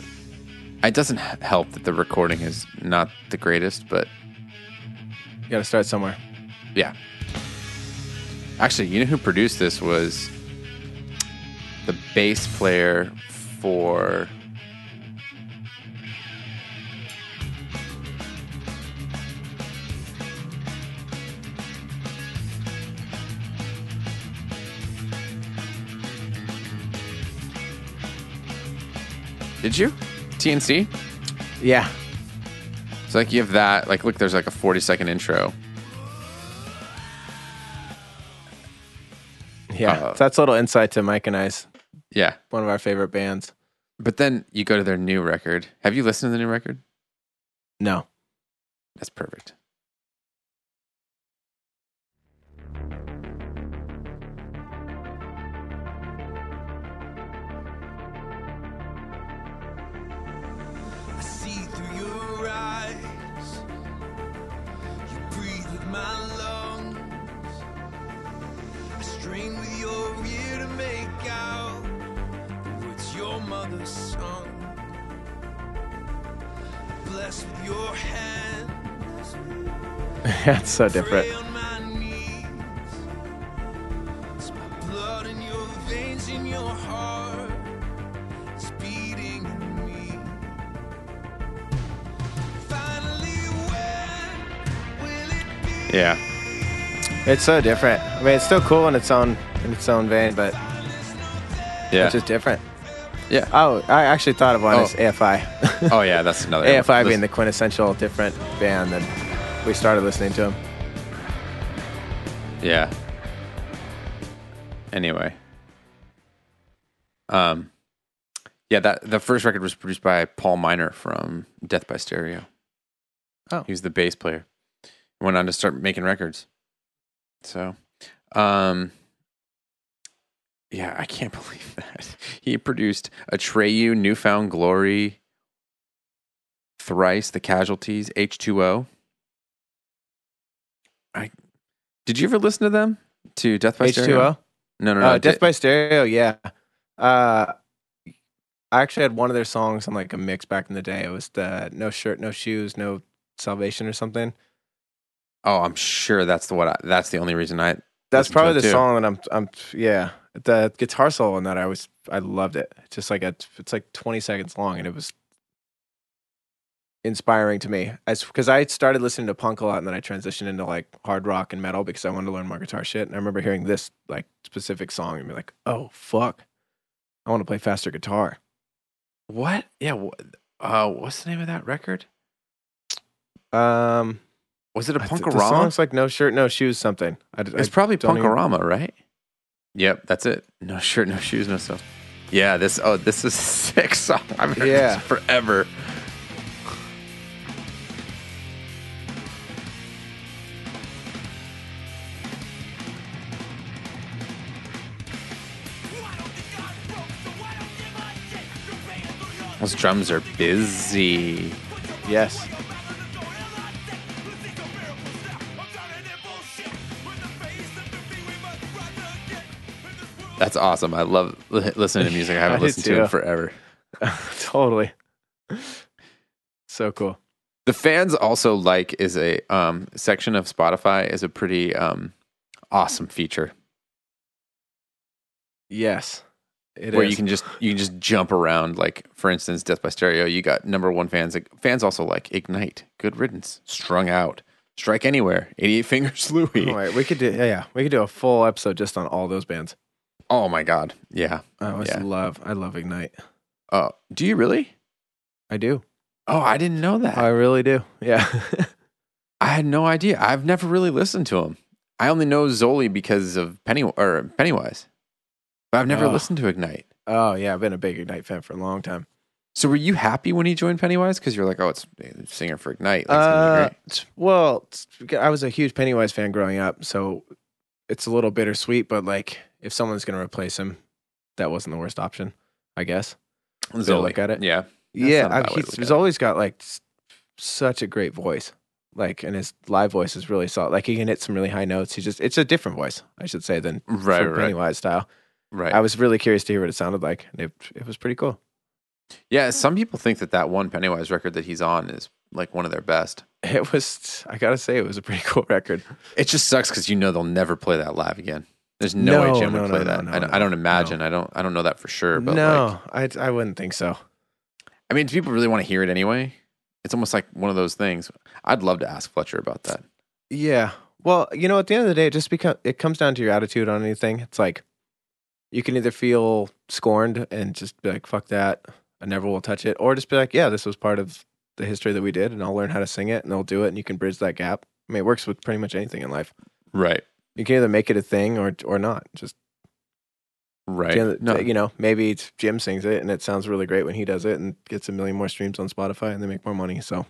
S1: It doesn't help that the recording is not the greatest, but
S2: You got to start somewhere.
S1: yeah. Actually, you know who produced this was the bass player for Did you? TNC?
S2: Yeah.
S1: So like you have that, like look, there's like a 40 second intro.
S2: Yeah.
S1: Uh,
S2: so that's a little insight to Mike and I's
S1: Yeah.
S2: one of our favorite bands.
S1: But then you go to their new record. Have you listened to the new record?
S2: No.
S1: That's perfect.
S3: Your mother sung. Blessed with your hand.
S2: that's so different.
S3: Pray on my knees. It's my blood in your veins, in your heart. It's beating in me. Finally, when will it be?
S1: Yeah.
S2: It's so different. I mean, it's still cool in its own in its own vein, but
S1: Yeah.
S2: it's just different.
S1: Yeah.
S2: Oh, I actually thought of one
S1: Oh.
S2: as AFI.
S1: Oh yeah, that's another
S2: AFI being the quintessential different band that we started listening to them.
S1: Yeah. Anyway. Um yeah, that the first record was produced by Paul Miner from Death by Stereo.
S2: Oh.
S1: He was the bass player. Went on to start making records. So um yeah, I can't believe that. He produced Atreyu, New Found Glory, Thrice, The Casualties, H2O. I did you ever listen to them? To Death by Stereo?
S2: H2O.
S1: No, no, no.
S2: Uh, Death by Stereo, yeah. Uh, I actually had one of their songs on like a mix back in the day. It was the No Shirt, No Shoes, No Salvation or something.
S1: oh, I'm sure that's the what. I, that's the only reason I.
S2: That's probably the
S1: too.
S2: song that I'm. I'm. Yeah, the guitar solo in that I was. I loved it. It's just like a. It's like 20 seconds long, and it was inspiring to me. As because I started listening to punk a lot, and then I transitioned into like hard rock and metal because I wanted to learn more guitar shit. And I remember hearing this like specific song and be like, "Oh fuck, I want to play faster guitar."
S1: What? Yeah. wh- Uh, what's the name of that record?
S2: Um,
S1: Was it a Punk-O-Rama?
S2: The song's like "No Shirt, No Shoes" something. I, d- I
S1: it's probably
S2: don't even-
S1: Punk-O-Rama, right? Yep, that's it. No shirt, no shoes, no stuff. Yeah, this. Oh, this is sick song. I've heard
S2: Yeah.
S1: this forever. Those drums are busy.
S2: Yes.
S1: That's awesome. I love li- listening to music I haven't
S2: I
S1: listened to in forever.
S2: totally. So cool.
S1: The fans also like is a um, section of Spotify is a pretty um, awesome feature.
S2: Yes, it
S1: where
S2: is.
S1: you can just you can just jump around. Like for instance, Death by Stereo. You got number one fans. Fans also like Ignite, Good Riddance, Strung Out, Strike Anywhere, Eighty Eight Fingers Louie.
S2: All right, we could do yeah, yeah, we could do a full episode just on all those bands.
S1: Oh my god, yeah.
S2: I always
S1: Yeah.
S2: love I love Ignite.
S1: Oh, do you really?
S2: I do.
S1: Oh, I didn't know that.
S2: I really do. Yeah.
S1: I had no idea. I've never really listened to him. I only know Zoli because of Penny or Pennywise, but I've never
S2: Oh.
S1: listened to Ignite.
S2: oh yeah, I've been a big Ignite fan for a long time.
S1: So were you happy when he joined Pennywise? Because you're like, oh, it's a singer for Ignite. Like, it's gonna be
S2: Uh, well, I was a huge Pennywise fan growing up, so it's a little bittersweet. But like, if someone's going to replace him, that wasn't the worst option, I guess. way
S1: Zoli.
S2: look at it.
S1: Yeah.
S2: yeah,
S1: not a
S2: I,
S1: bad way to
S2: he's, he's always got like s- such a great voice, like, and his live voice is really solid. Like, he can hit some really high notes. He just, it's a different voice, I should say, than
S1: Right,
S2: from
S1: right,
S2: Pennywise style.
S1: right.
S2: I was really curious to hear what it sounded like, and it, it was pretty cool.
S1: yeah, hmm. some people think that that one Pennywise record that he's on is like one of their best.
S2: It was, I gotta say, it was a pretty cool record.
S1: It just sucks because you know they'll never play that live again. There's no,
S2: No,
S1: way Jim
S2: no,
S1: would play
S2: no,
S1: that. I,
S2: no,
S1: I don't imagine. I don't. I don't know that for sure. But
S2: no,
S1: like,
S2: I, I wouldn't think so.
S1: I mean, do people really want to hear it anyway? It's almost like one of those things. I'd love to ask Fletcher about that.
S2: Yeah. Well, you know, at the end of the day, it just become it comes down to your attitude on anything. It's like you can either feel scorned and just be like, "Fuck that," I never will touch it, or just be like, "Yeah, this was part of the history that we did, and I'll learn how to sing it, and I'll do it, and you can bridge that gap." I mean, it works with pretty much anything in life.
S1: Right.
S2: You can either make it a thing or or not. Just
S1: Right.
S2: at the end of the-
S1: No.
S2: you know, maybe it's Jim sings it and it sounds really great when he does it, and gets a million more streams on Spotify, and they make more money. So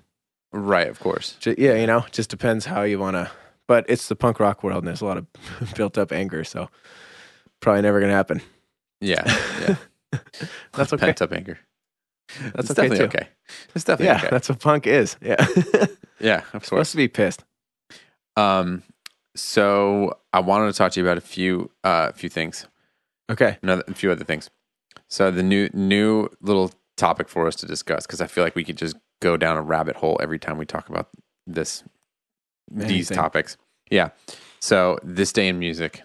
S1: Right. Of course.
S2: Ju- yeah, you know, just depends how you want to. But it's the punk rock world, and there's a lot of built up anger, so probably never gonna happen.
S1: Yeah. Yeah.
S2: That's okay.
S1: Pent up anger.
S2: That's
S1: it's
S2: okay
S1: definitely
S2: too.
S1: okay. It's definitely
S2: Yeah,
S1: okay.
S2: that's what punk is. Yeah,
S1: Yeah. Of
S2: supposed to be pissed.
S1: Um. So I wanted to talk to you about a few, uh, a few things.
S2: Okay,
S1: another a few other things. So the new new little topic for us to discuss because I feel like we could just go down a rabbit hole every time we talk about this these topics. Yeah. So this day in music.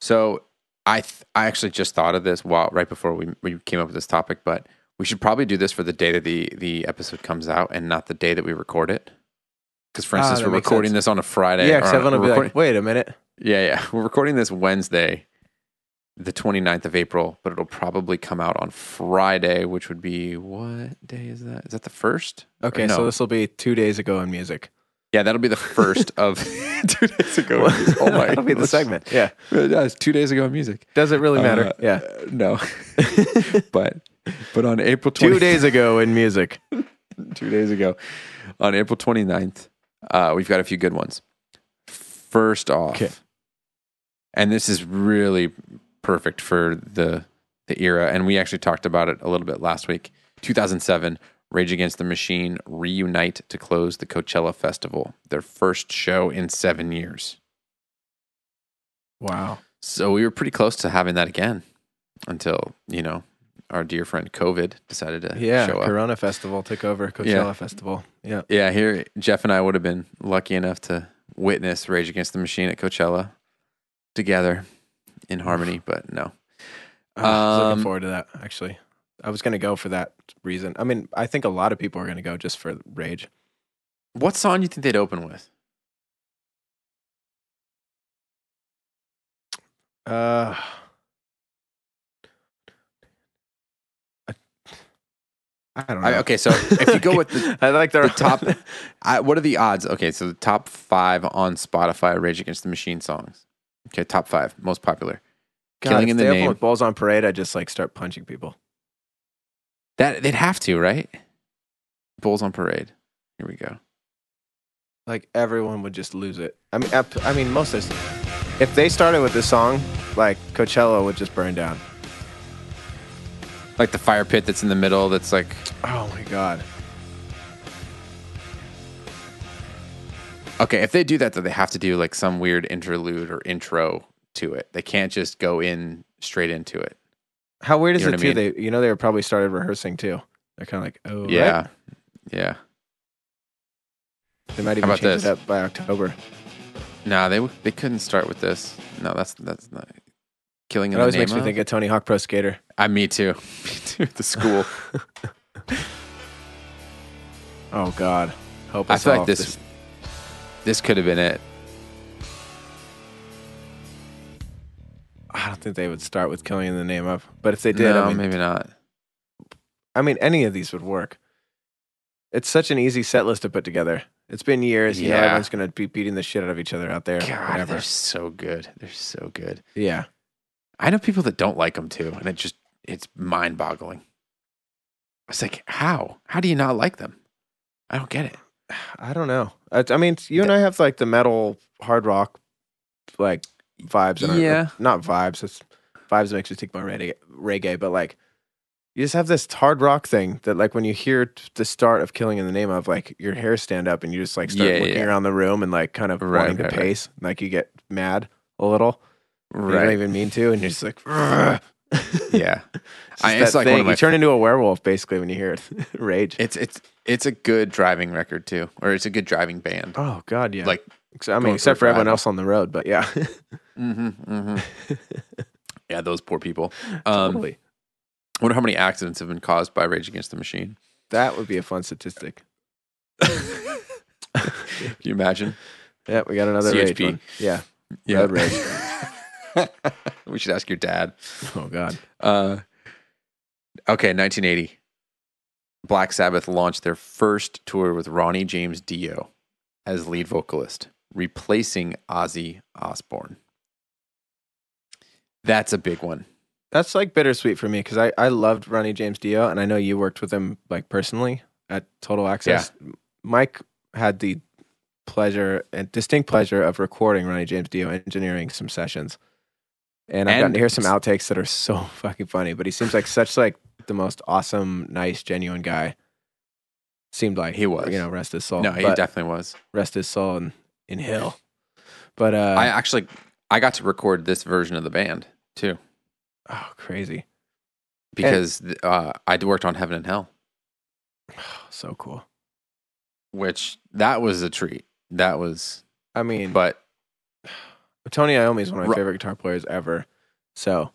S1: So I th- I actually just thought of this while right before we we came up with this topic, but we should probably do this for the day that the the episode comes out and not the day that we record it. Because for
S2: Ah,
S1: instance,
S2: that
S1: we're recording
S2: sense.
S1: this on a Friday.
S2: yeah, because
S1: on-
S2: everyone will be
S1: recording-
S2: like, "Wait a minute."
S1: yeah, yeah. We're recording this Wednesday, the 29th of April, but it'll probably come out on Friday, which would be what day is that? Is that the first?
S2: Okay,
S1: no.
S2: so this will be two days ago in music.
S1: Yeah, that'll be the first of two days ago. oh my,
S2: That'll be the segment. Yeah,
S1: Yeah, it's two days ago in music.
S2: does it really matter?
S1: Uh,
S2: yeah,
S1: no, but but on April 20,
S2: two days ago in music.
S1: two days ago, on April 29th, uh, we've got a few good ones. First off,
S2: Okay.
S1: and this is really perfect for the the era, and we actually talked about it a little bit last week. 2007, Rage Against the Machine reunite to close the Coachella Festival, their first show in seven years.
S2: Wow.
S1: So we were pretty close to having that again until you know our dear friend COVID decided to
S2: Yeah,
S1: show up.
S2: Corona Festival took over Coachella
S1: Yeah.
S2: Festival. Yeah.
S1: Yeah, here Jeff and I would have been lucky enough to witness Rage Against the Machine at Coachella together in harmony, but no.
S2: I was
S1: Um,
S2: looking forward to that. Actually, I was going to go for that reason. I mean, I think a lot of people are going to go just for Rage.
S1: What song do you think they'd open with?
S2: Uh, I, don't know.
S1: I, okay, so if you go with the,
S2: I like their
S1: the top, I, what are the odds? Okay, so the top five on Spotify Rage Against the Machine songs. Okay, top five most popular.
S2: God,
S1: Killing in the Name.
S2: with balls on parade. I just like start punching people.
S1: That they'd have to, right? Bulls on Parade. Here we go.
S2: Like everyone would just lose it. I mean, ep- I mean, most of this. If they started with this song, like Coachella would just burn down.
S1: Like the fire pit that's in the middle. That's like
S2: Oh my god.
S1: Okay, if they do that, though, they have to do like some weird interlude or intro to it. They can't just go in straight into it.
S2: How weird is
S1: You know
S2: it
S1: what I
S2: too? They, you know, they were probably started rehearsing too. They're kind of like, oh, right.
S1: Yeah, yeah.
S2: They might even
S1: about
S2: change
S1: this?
S2: it up by October.
S1: No, they they couldn't start with this. No, that's that's not. Killing
S2: It always
S1: name
S2: makes me think of Tony Hawk Pro Skater.
S1: I, me too. me too. The school.
S2: Oh God, help
S1: I feel like this. This could have been it.
S2: I don't think they would start with killing in the name of, but if they did,
S1: no,
S2: I mean,
S1: maybe not.
S2: I mean, any of these would work. It's such an easy set list to put together. It's been years. You know,
S1: Yeah.
S2: everyone's going to be beating the shit out of each other out there.
S1: God,
S2: whatever.
S1: they're so good. They're so good.
S2: Yeah.
S1: I know people that don't like them too, and it just it's mind boggling. It's like how how do you not like them? I don't get it.
S2: I don't know. I, I mean, you and I have like the metal hard rock like vibes. Our,
S1: Yeah.
S2: not vibes. It's vibes makes me think more reggae, reggae, but like you just have this hard rock thing that like when you hear the start of killing in the name of like your hair stand up and you just like start
S1: Yeah,
S2: looking
S1: yeah.
S2: around the room and like kind of
S1: Right,
S2: to
S1: right, right.
S2: pace like you get mad a little you don't even mean to and you're just like.
S1: Yeah.
S2: It's,
S1: I- it's like
S2: thing. you turn into a werewolf basically when you hear it rage
S1: It's it's it's a good driving record too, or it's a good driving band.
S2: oh god yeah
S1: Like
S2: I mean
S1: for
S2: except for everyone else on the road but yeah
S1: mm-hmm, mm-hmm. yeah, those poor people. Um,
S2: totally
S1: I wonder how many accidents have been caused by Rage Against the Machine.
S2: that would be a fun statistic
S1: Can you imagine?
S2: yeah we got another rage one. yeah
S1: Yeah,
S2: Road rage.
S1: we should ask your dad.
S2: oh god
S1: Uh, okay, 1980. Black Sabbath launched their first tour with Ronnie James Dio as lead vocalist, replacing Ozzy Osbourne. That's a big one.
S2: That's like bittersweet for me because I, I loved Ronnie James Dio and I know you worked with him like personally at Total Access. Yeah. Mike had the pleasure and distinct pleasure of recording Ronnie James Dio engineering some sessions. And I've gotten to hear some outtakes that are so fucking funny, but he seems like such like the most awesome, nice, genuine guy. Seemed like
S1: He was.
S2: you know, rest his soul.
S1: no, he
S2: But
S1: definitely was.
S2: rest his soul in, in hell. But uh,
S1: I actually, I got to record this version of the band too
S2: oh, crazy,
S1: because uh, I worked on Heaven and Hell,
S2: so cool.
S1: which that was a treat. That was,
S2: I mean,
S1: but
S2: Tony Iommi is one of my favorite guitar players ever. So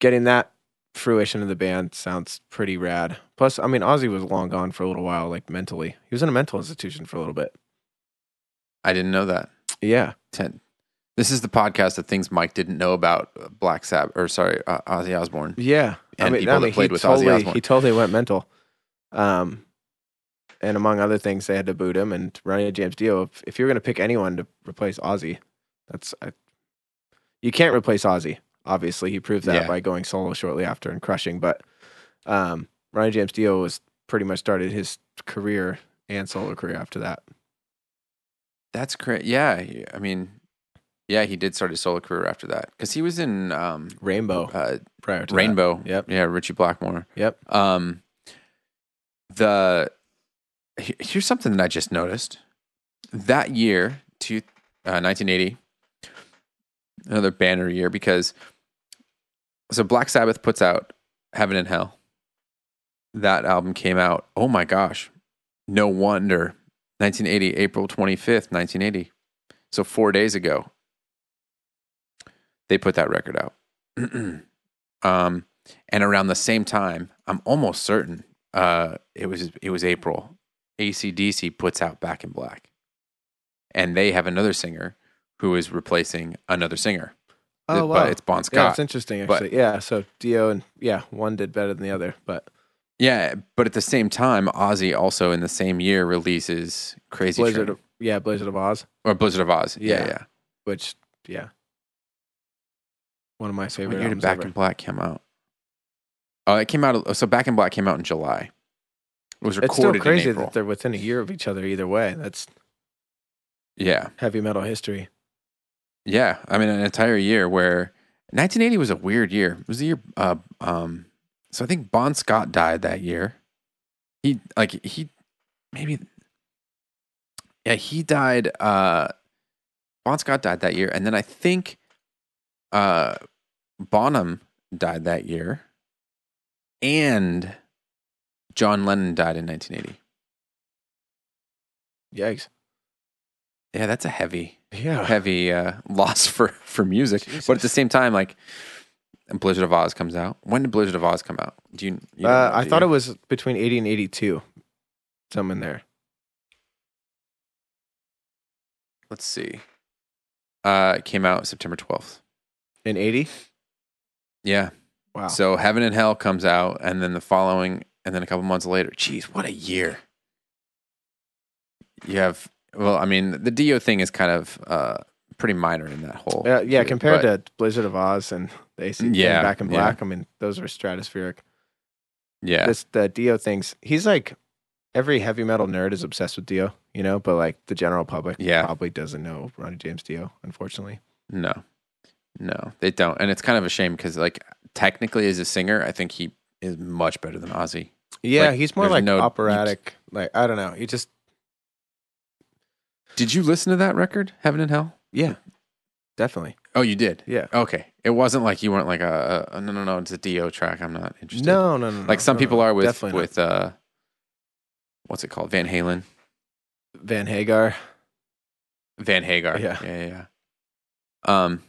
S2: getting that fruition of the band sounds pretty rad. Plus, I mean, Ozzy was long gone for a little while, like mentally. He was in a mental institution for a little bit.
S1: I didn't know that.
S2: Yeah.
S1: Ten. This is the podcast of things Mike didn't know about Black Sabbath, or sorry, uh, Ozzy Osbourne.
S2: Yeah. I
S1: And
S2: mean,
S1: people
S2: I
S1: that played with Ozzy
S2: totally,
S1: Osbourne.
S2: he totally went mental. Um, and among other things, they had to boot him. And Ronnie James Dio, if, if you're going to pick anyone to replace Ozzy, that's I, you can't replace Ozzy. Obviously, he proved that
S1: Yeah.
S2: by going solo shortly after and crushing. But um, Ronnie James Dio was pretty much started his career and solo career after that.
S1: That's great. Yeah, I mean, yeah, he did start his solo career after that because he was in um,
S2: Rainbow
S1: uh,
S2: prior to
S1: Rainbow.
S2: That. Yep.
S1: Yeah, Ritchie Blackmore.
S2: Yep.
S1: Um, the here's something that I just noticed. That year, to uh, 1980, another banner year because so Black Sabbath puts out Heaven and Hell. That album came out. Oh my gosh, no wonder. 1980, April 25th, 1980. So four days ago, they put that record out. um, and around the same time, I'm almost certain uh, it was it was April. ACDC puts out Back in Black, and they have another singer who is replacing another singer.
S2: Oh, wow.
S1: But it's Bon
S2: Yeah,
S1: Scott.
S2: it's interesting
S1: but-
S2: actually. yeah. So Dio and yeah, one did better than the other, but
S1: Yeah, but at the same time, Ozzy also in the same year releases Crazy
S2: Blizzard,
S1: Train
S2: of, yeah, Blizzard of Ozz,
S1: or Blizzard of Ozz. Yeah,
S2: Yeah.
S1: yeah.
S2: which yeah, one of my favorite
S1: year did Back
S2: ever.
S1: in Black come out? Oh, it came out. So Back in Black came out in July. It was
S2: It's still crazy that they're within a year of each other either way. That's
S1: yeah,
S2: heavy metal history.
S1: Yeah. I mean, an entire year where 1980 was a weird year. It was the year. Uh, um, so I think Bon Scott died that year. He like he maybe yeah he died. Uh, Bon Scott died that year, and then I think uh, Bonham died that year, and John Lennon died in 1980.
S2: Yikes!
S1: Yeah, that's a heavy,
S2: Yeah,
S1: heavy uh, loss for for music. But at the same time, like and Blizzard of Ozz comes out. When did Blizzard of Ozz come out? Do you? you
S2: Uh,
S1: know,
S2: I thought
S1: you?
S2: it was between 80 and 82. Some in there.
S1: Let's see. Uh, it came out September twelfth.
S2: In 80?
S1: Yeah.
S2: Wow.
S1: So Heaven and Hell comes out, and then the following, and then a couple months later. Jeez, what a year! You have well, I mean, the Dio thing is kind of uh, pretty minor in that whole.
S2: yeah, yeah, compared
S1: but-
S2: to Blizzard of Ozz and the AC
S1: Yeah,
S2: Back in
S1: yeah.
S2: Black, I mean, those are stratospheric.
S1: yeah,
S2: This the Dio things. He's like every heavy metal nerd is obsessed with Dio, you know, but like the general public
S1: Yeah.
S2: probably doesn't know Ronnie James Dio, unfortunately.
S1: no, no, they don't, and it's kind of a shame because, like, technically as a singer, I think he is much better than Ozzy.
S2: Yeah,
S1: Like,
S2: he's more like
S1: no-
S2: operatic. Like I don't know. He just
S1: Did you listen to that record, Heaven and Hell?
S2: yeah, definitely.
S1: Oh, you did.
S2: Yeah.
S1: Okay, it wasn't like you weren't like a, a no, no, no. It's a Dio track. I'm not interested.
S2: No, no, no, no.
S1: like some
S2: no,
S1: people
S2: no,
S1: are with
S2: definitely
S1: with uh, what's it called? Van Halen.
S2: Van Hagar.
S1: Van Hagar.
S2: Yeah.
S1: yeah, yeah. yeah. Um,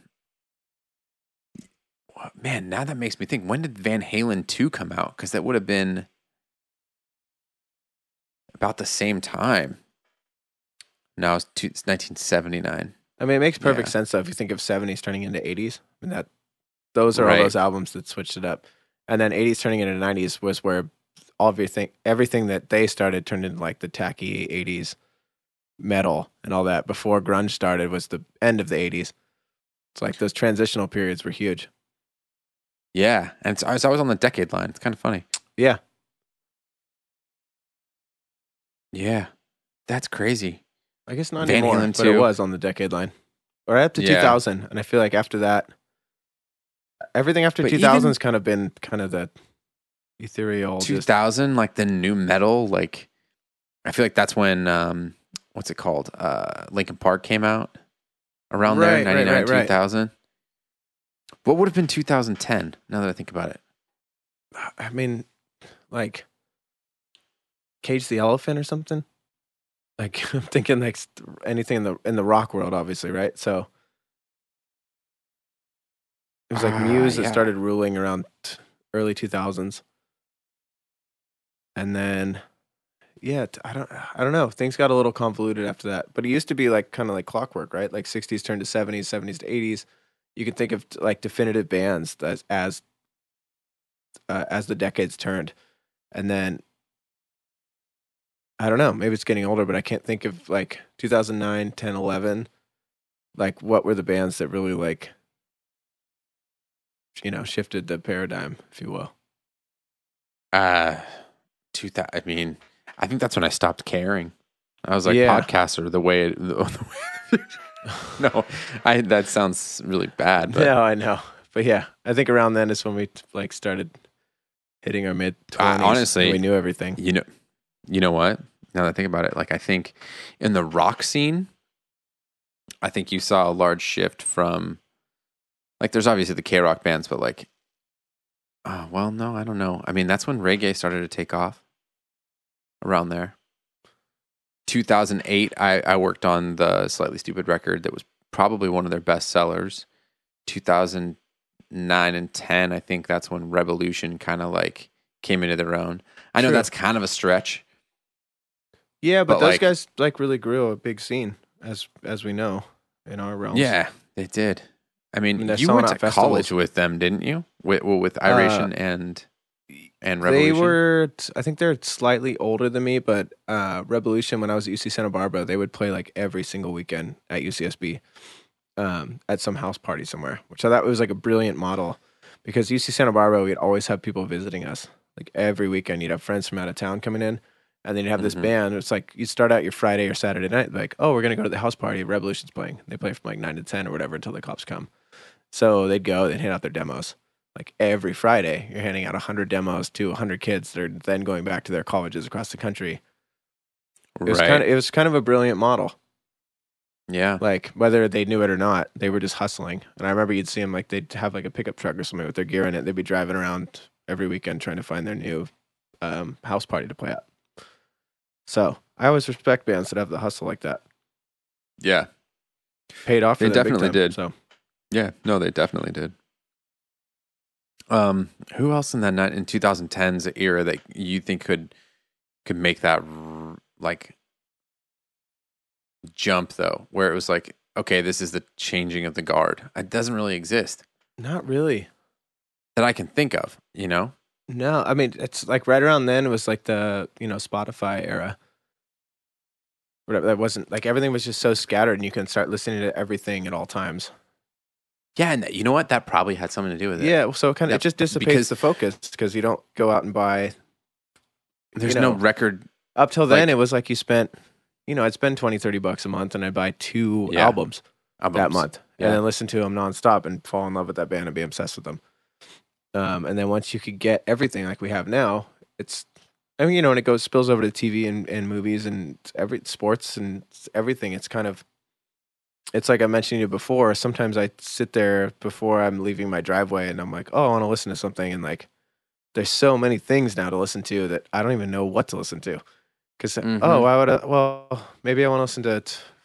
S1: man, now that makes me think. When did Van Halen two come out? Because that would have been about the same time. No, it's, two, it's 1979.
S2: I mean, it makes perfect
S1: Yeah.
S2: sense though if you think of '70s turning into '80s. I mean, that those are
S1: Right.
S2: all those albums that switched it up, and then '80s turning into '90s was where all of everything everything that they started turned into like the tacky '80s metal and all that. Before grunge started was the end of the '80s. It's like those transitional periods were huge.
S1: Yeah, and it's, it's always on the decade line. It's kind of funny.
S2: Yeah,
S1: Yeah, that's crazy.
S2: I guess not
S1: Van
S2: anymore,
S1: Halen
S2: but it
S1: too.
S2: was on the decade line, or up to
S1: Yeah.
S2: 2000. And I feel like after that, everything after
S1: But
S2: 2000 has kind of been kind of the ethereal. Just,
S1: thousand, like the new metal, like I feel like that's when um, what's it called? Uh, Linkin Park came out around
S2: Right,
S1: there,
S2: right,
S1: ninety nine,
S2: right, right.
S1: two thousand. What would have been two thousand ten? Now that I think about it,
S2: I mean, like Cage the Elephant or something. Like I'm thinking like anything in the in the rock world, obviously, right? So it was like
S1: Ah,
S2: Muse that
S1: yeah.
S2: started ruling around early 2000s, and then yeah, t- I don't I don't know. Things got a little convoluted after that, but it used to be like kind of like clockwork, right? Like 60s turned to 70s, 70s to 80s. You can think of like definitive bands as as uh, as the decades turned, and then I don't know. Maybe it's getting older, but I can't think of like 2009, 10, 11. Like, what were the bands that really like, you know, shifted the paradigm, if you will?
S1: uh, two thousand. I mean, I think that's when I stopped caring. I was like,
S2: Yeah.
S1: podcasts are the way. The, the way no, I that sounds really bad, but
S2: no, I know, but yeah, I think around then is when we like started hitting our mid
S1: Uh,
S2: twenties.
S1: honestly,
S2: we knew everything.
S1: You know, you know what? Now that I think about it, like I think in the rock scene, I think you saw a large shift from, like, there's obviously the K rock bands, but like, oh well, no, I don't know. I mean, that's when reggae started to take off. Around there, 2008, I I worked on the Slightly Stoopid record that was probably one of their best sellers. 2009 and 10, I think that's when Rebelution kind of like came into their own. I know that's kind of a stretch.
S2: Yeah, but,
S1: but,
S2: those
S1: like-
S2: guys like really grew a big scene, as as we know in our realm.
S1: Yeah, they did. I mean,
S2: I mean,
S1: you went to college with them, didn't you? With well, with Iration and and
S2: Rebelution.
S1: They
S2: were, I think they're slightly older than me, but uh, Rebelution, when I was at UC Santa Barbara, they would play like every single weekend at UCSB um, at some house party somewhere, which I thought was like a brilliant model because UC Santa Barbara, we'd always have people visiting us. Like every weekend, you'd have friends from out of town coming in, and then you'd have this
S1: Mhm.
S2: band. It's like you start out your Friday or Saturday night, like, oh, we're going to go to the house party. Rebelution's playing. They play from like 9 to 10 or whatever until the cops come. So they'd go, they'd hand out their demos like every Friday, you're handing out 100 demos to 100 kids. They're then going back to their colleges across the country. It was
S1: right.
S2: kind of it was kind of a brilliant model.
S1: yeah.
S2: Like whether they knew it or not, they were just hustling. And I remember you'd see them like they'd have like a pickup truck or something with their gear in it. They'd be driving around every weekend trying to find their new um, house party to play at. So I always respect bands that have the hustle like that.
S1: Yeah.
S2: Paid off. For
S1: They definitely
S2: time,
S1: did.
S2: So
S1: Yeah. No, they definitely did. Um, who else in that ni- in 2010s era that you think could could make that r- like jump though, where it was like, okay, this is the changing of the guard. It doesn't really exist
S2: Not really.
S1: that I can think of. You know?
S2: No, I mean it's like right around then it was like the you know Spotify era. Whatever that wasn't like everything was just so scattered, and you can start listening to everything at all times.
S1: Yeah, and you know what? That probably had something to do with it.
S2: Yeah, so it kind of it just dissipates
S1: because-
S2: the focus because you don't go out and buy.
S1: There's
S2: you
S1: no record.
S2: Up till then,
S1: Like-
S2: it was like you spent, you know, I'd spend 20, 30 bucks a month, and I'd buy two
S1: Yeah.
S2: albums that month,
S1: Yeah.
S2: and then listen to them nonstop and fall in love with that band and be obsessed with them. Um, and then once you could get everything like we have now, it's, I mean, you know, and it goes spills over to TV and, and movies and every sports and everything. It's kind of, it's like I mentioned to you before. Sometimes I sit there before I'm leaving my driveway, and I'm like, oh, I want to listen to something, and like, there's so many things now to listen to that I don't even know what to listen to. Because
S1: Mhm.
S2: oh, why would I? Well, maybe I want to listen to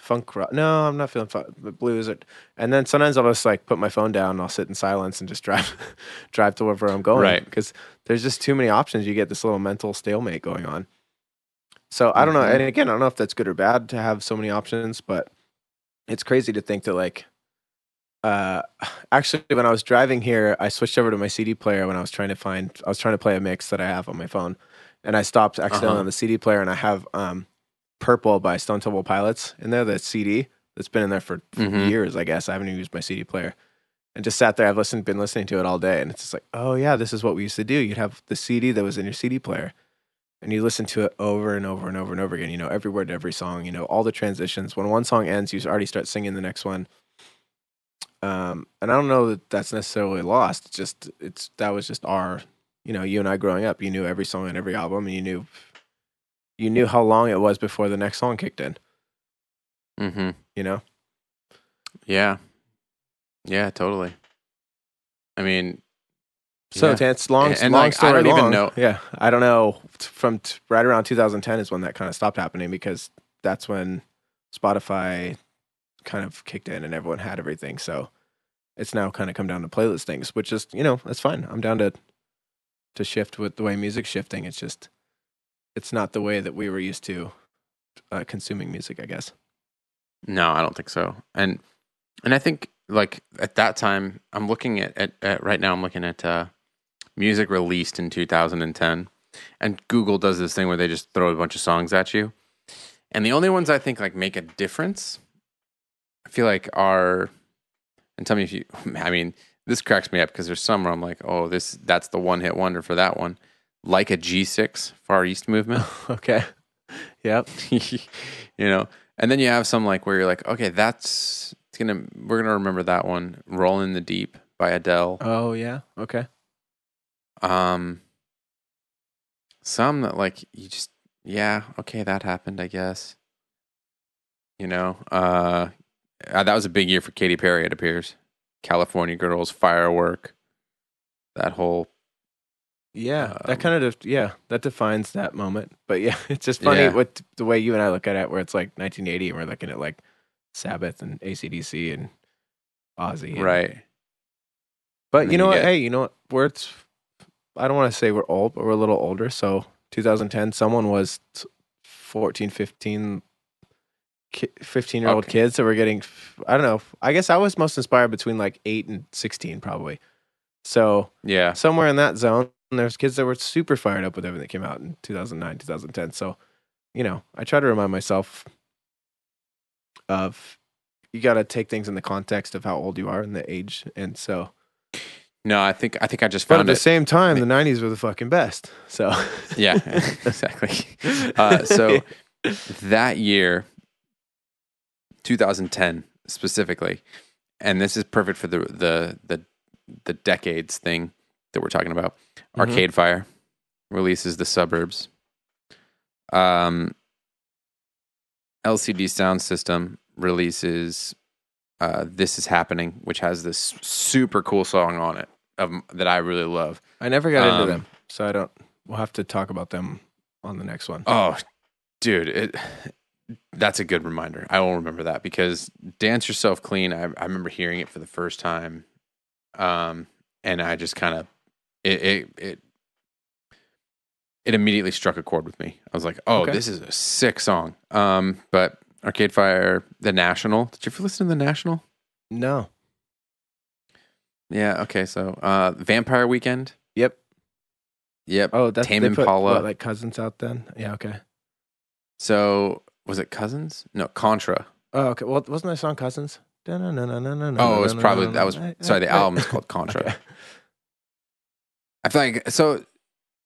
S2: funk rock. No, I'm not feeling fun, blues. Or, and then sometimes I'll just like put my phone down and I'll sit in silence and just drive, drive to wherever I'm going.
S1: Right.
S2: Because there's just too many options. You get this little mental stalemate going on. So I don't know.
S1: Mhm.
S2: And again, I don't know if that's good or bad to have so many options, but it's crazy to think that like. Uh, actually, when I was driving here, I switched over to my CD player when I was trying to find. I was trying to play a mix that I have on my phone, and I stopped accidentally
S1: Uh-huh.
S2: on the CD player, and I have um, "Purple" by Stone Temple Pilots in there. The CD that's been in there for, for
S1: Mhm.
S2: years, I guess. I haven't even used my CD player, and just sat there. I've listened, been listening to it all day, and it's just like, oh yeah, this is what we used to do. You'd have the CD that was in your CD player, and you listen to it over and over and over and over again. You know every word, to every song. You know all the transitions. When one song ends, you already start singing the next one. Um, and I don't know that that's necessarily lost. It's just it's that was just our, you know, you and I growing up. You knew every song and every album, and you knew you knew how long it was before the next song kicked in.
S1: hmm
S2: You know,
S1: Yeah. Yeah, totally. I mean,
S2: so
S1: yeah.
S2: it's long,
S1: And,
S2: long
S1: like, I
S2: story
S1: don't even
S2: long,
S1: know-
S2: Yeah, I don't know. From t- right around 2010 is when that kind of stopped happening because that's when Spotify kind of kicked in and everyone had everything. So it's now kind of come down to playlist things, which is you know that's fine. I'm down to to shift with the way music's shifting. It's just it's not the way that we were used to uh, consuming music, I guess.
S1: No, I don't think so. And and I think like at that time, I'm looking at, at, at right now. I'm looking at uh, music released in 2010, and Google does this thing where they just throw a bunch of songs at you, and the only ones I think like make a difference, I feel like are, and tell me if you. I mean, this cracks me up because there's some where I'm like, oh, this that's the one hit wonder for that one, like a G6 Far East movement.
S2: okay. Yep.
S1: you know and then you have some like where you're like okay that's it's gonna we're gonna remember that one roll in the deep by adele
S2: Oh yeah. Okay.
S1: um some that like you just yeah okay that happened i guess you know uh uh, that was a big year for Katy Perry it appears California Girls Firework that whole
S2: Yeah,
S1: Um,
S2: that kind of def- yeah, that defines that moment. But yeah, it's just funny
S1: Yeah.
S2: what the way you and I look at it, where it's like 1980, and we're looking at like Sabbath and ACDC and Ozzy, and-
S1: right
S2: But
S1: And
S2: you know
S1: you
S2: what?
S1: get-
S2: Hey, you know what? We're it's, I don't want to say we're old, but we're a little older. So 2010, someone was t- 14, 15, 15 year old
S1: Okay.
S2: kids that were getting. I don't know. I guess I was most inspired between like eight and 16, probably. So
S1: yeah
S2: somewhere in that zone, there's kids that were super fired up with everything that came out in 2009, 2010. So, you know, I try to remind myself of you got to take things in the context of how old you are and the age. And so,
S1: no I think I think I just found.
S2: but at
S1: found
S2: the same time, the 90s were the fucking best. So,
S1: yeah exactly Uh, so that year, 2010 specifically, and this is perfect for the the the, the decades thing that we're talking about.
S2: Mhm.
S1: Arcade Fire releases the suburbs. Um, LCD Soundsystem releases uh, "This Is Happening," which has this super cool song on it of, that I really love.
S2: I never got into
S1: Um,
S2: them. So I don't, we'll have to talk about them on the next one.
S1: Oh, dude, it that's a good reminder. I will remember that because "Dance Yourself Clean." I, I remember hearing it for the first time, um, and I just kind of it it it, it immediately struck a chord with me. I was like, "Oh,
S2: Okay.
S1: this is a sick song." Um, but Arcade Fire, The National. Did you ever listen to The National?
S2: No.
S1: Yeah. Okay. So, uh, Vampire Weekend.
S2: Yep.
S1: Yep.
S2: Oh, that's
S1: Tame
S2: they put, what, like cousins out then. Yeah. Okay.
S1: So was it Cousins? No, Contra.
S2: Oh, okay. Well, wasn't that song Cousins? No, no, no, no, no, no.
S1: Oh, it was probably that was sorry. The album is called Contra.
S2: Okay.
S1: I feel like so.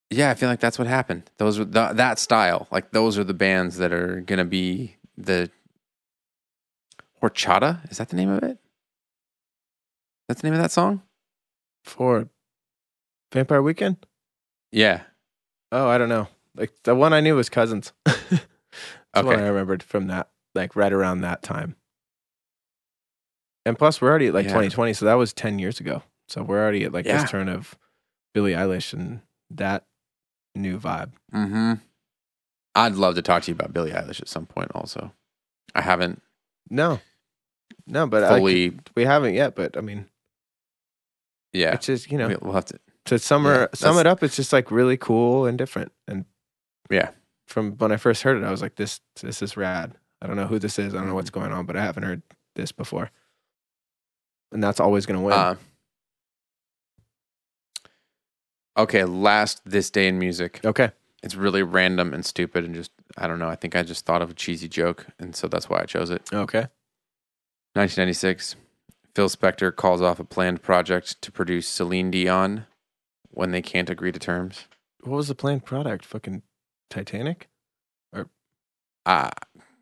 S1: Yeah, I feel like that's what happened. Those were the, that style. Like those are the bands that are gonna be the horchata. Is that the name of it? That's the name of that song.
S2: For Vampire Weekend?
S1: Yeah.
S2: Oh, I don't know. Like the one I knew was Cousins. That's what I
S1: Okay.
S2: remembered from that, like right around that time. And plus, we're already at like
S1: Yeah.
S2: 2020, so that was 10 years ago. So we're already at like
S1: Yeah.
S2: this turn of Billie Eilish and that new vibe.
S1: Mm-hmm. I'd love to talk to you about Billie Eilish at some point. Also, I haven't
S2: No, no, but I,
S1: fully.
S2: we haven't yet. But I mean,
S1: yeah,
S2: it's just you know
S1: we- we'll have to.
S2: to summer
S1: Yeah,
S2: sum it up, it's just like really cool and different. And
S1: Yeah.
S2: from when I first heard it, I was like, this this is rad. I don't know who this is. I don't know what's
S1: Mm-hmm.
S2: going on, but I haven't heard this before. And that's always going to win.
S1: Uh, okay, last this day in music.
S2: okay.
S1: It's really random and stupid and just I don't know. I think I just thought of a cheesy joke and so that's why I chose it.
S2: Okay.
S1: 1996. Phil Spector calls off a planned project to produce Celine Dion when they can't agree to terms.
S2: What was the planned product? Fucking Titanic Or
S1: Uh,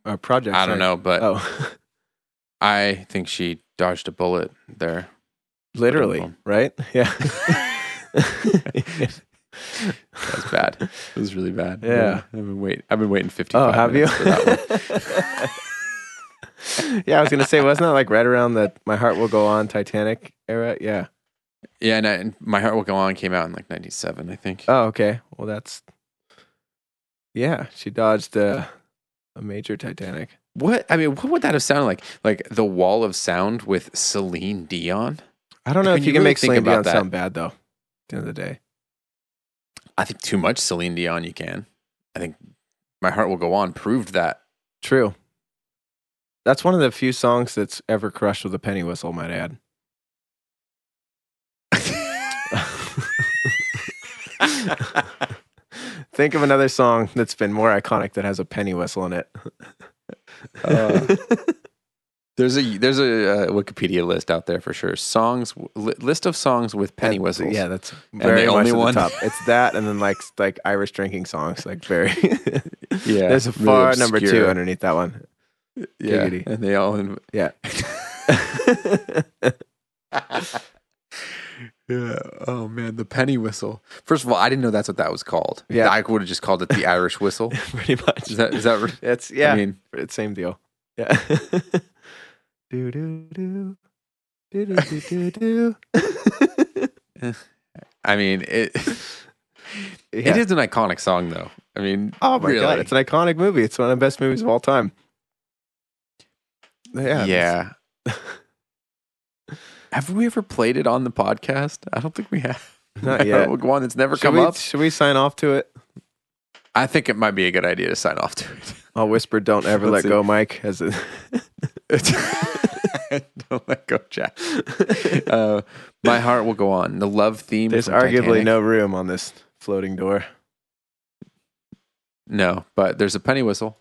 S2: or project?
S1: I don't
S2: sorry.
S1: know, but
S2: Oh,
S1: I think she dodged a bullet there.
S2: literally, right? Yeah.
S1: That was bad. It was really bad.
S2: Yeah.
S1: I've been waiting. I've been waiting 55
S2: oh, have you?
S1: minutes for that one.
S2: yeah, I was gonna say, wasn't that like right around the "My Heart Will Go On" Titanic era? Yeah.
S1: Yeah, and, I, and My Heart Will Go On came out in like 97, I think.
S2: Oh, okay. Well, that's yeah. She dodged uh, a major Titanic.
S1: What I mean, what would that have sounded like? Like the wall of sound with Celine Dion?
S2: I don't know if
S1: you
S2: you can
S1: really
S2: make
S1: think
S2: Celine
S1: about
S2: Dion
S1: that-
S2: sound bad though. The end of the day,
S1: I think too much Celine Dion you can. I think My Heart Will Go On proved that.
S2: true. That's one of the few songs that's ever crushed with a penny whistle. Might add. Think of another song that's been more iconic that has a penny whistle in it.
S1: Uh, there's a there's a uh, Wikipedia list out there for sure. Songs li- list of songs with penny
S2: That-
S1: whistles.
S2: Yeah, that's
S1: the
S2: very much
S1: only one?
S2: the top. It's that, and then like like Irish drinking songs, like very.
S1: yeah.
S2: There's a
S1: really
S2: far number two underneath that one.
S1: Yeah,
S2: giggity.
S1: and they all. In,
S2: Yeah.
S1: yeah. Oh man, the penny whistle. First of all, I didn't know that's what that was called.
S2: Yeah.
S1: I would have just called it the Irish whistle.
S2: Pretty much.
S1: Is that is that?
S2: It's yeah.
S1: I mean,
S2: it's same deal. Yeah. Do do do. Do do do do do.
S1: I mean it.
S2: Yeah.
S1: It is an iconic song, though. I mean,
S2: Oh my
S1: really.
S2: god, it's an iconic movie. It's one of the best movies of all time. Yeah.
S1: yeah. have we ever played it on the podcast? I don't think we have.
S2: Not yet.
S1: One that's never
S2: Should
S1: come
S2: we,
S1: up.
S2: should we sign off to it?
S1: I think it might be a good idea to sign off to it.
S2: I'll whisper, "Don't ever let go, Mike." As it,
S1: Don't let go, Jack. Uh, my heart will go on. The love theme.
S2: there's arguably
S1: Titanic.
S2: no room on this floating door.
S1: no, but there's a penny whistle.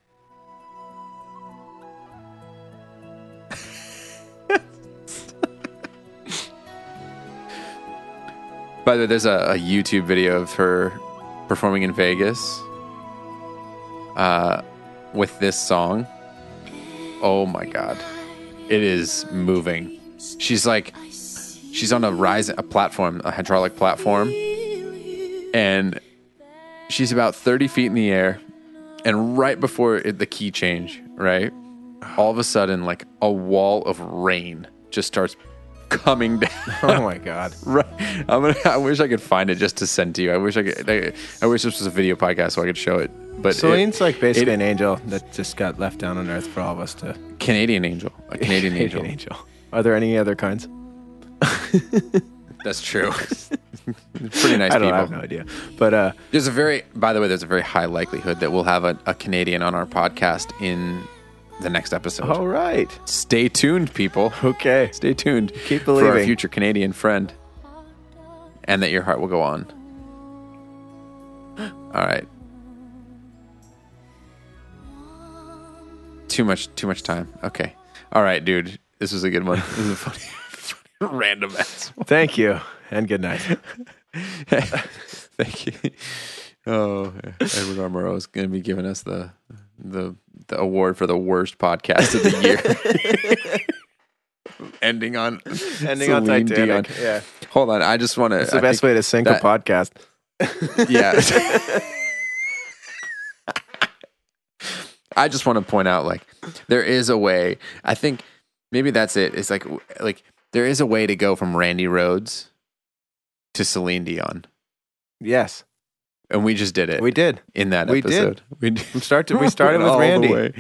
S1: By the way, there's a, a YouTube video of her performing in Vegas uh, with this song. Oh my god, it is moving. She's like, she's on a rise, a platform, a hydraulic platform, and she's about 30 feet in the air. And right before it, the key change right? All of a sudden like a wall of rain just starts coming down
S2: Oh my god.
S1: right i'm gonna i wish i could find it just to send to you i wish i could i, I wish this was a video podcast so i could show it but it-
S2: like basically
S1: it-
S2: an angel that just got left down on Earth for all of us to.
S1: canadian angel a canadian angel
S2: angel. Are there any other kinds?
S1: That's true. Pretty nice
S2: I
S1: people.
S2: I have no idea. But uh,
S1: There's a very, by the way, there's a very high likelihood that we'll have a, a Canadian on our podcast in the next episode.
S2: all right.
S1: Stay tuned, people.
S2: Okay.
S1: Stay tuned.
S2: Keep believing.
S1: for our future Canadian friend, and that your heart will go on. All right. Too much. Too much time. Okay. All right, dude. This was a good one. This is a funny, funny random ass. one.
S2: Thank you. And good night.
S1: Thank you. Oh, Edward Armoro is going to be giving us the the the award for the worst podcast of the year. Ending on
S2: Ending on
S1: Celine
S2: Titanic.
S1: Dion.
S2: Yeah.
S1: Hold on, I just want to.
S2: It's the best way to sync
S1: that-
S2: a podcast.
S1: Yeah. I just want to point out, like, there is a way. I think maybe that's it. It's like, like there is a way to go from Randy Rhoads to Celine Dion,
S2: Yes.
S1: And we just did it.
S2: We did.
S1: in that
S2: we did.
S1: episode. We did.
S2: We started we started with Randy.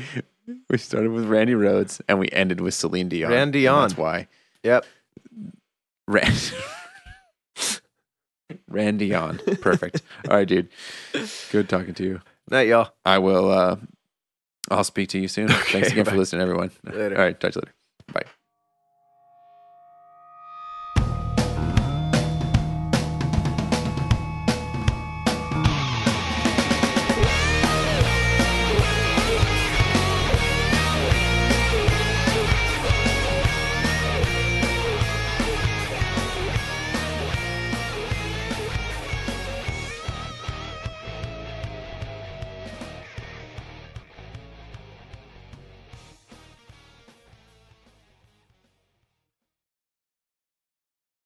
S1: We started with Randy Rhoads, and we ended with Celine Dion.
S2: Randy
S1: and
S2: on.
S1: That's why.
S2: Yep.
S1: Rand- Randy on. Perfect. All right, dude. Good talking to you.
S2: Night, y'all.
S1: I will. uh I'll speak to you soon. Thanks again for listening, everyone.
S2: Later.
S1: All right, talk to you later.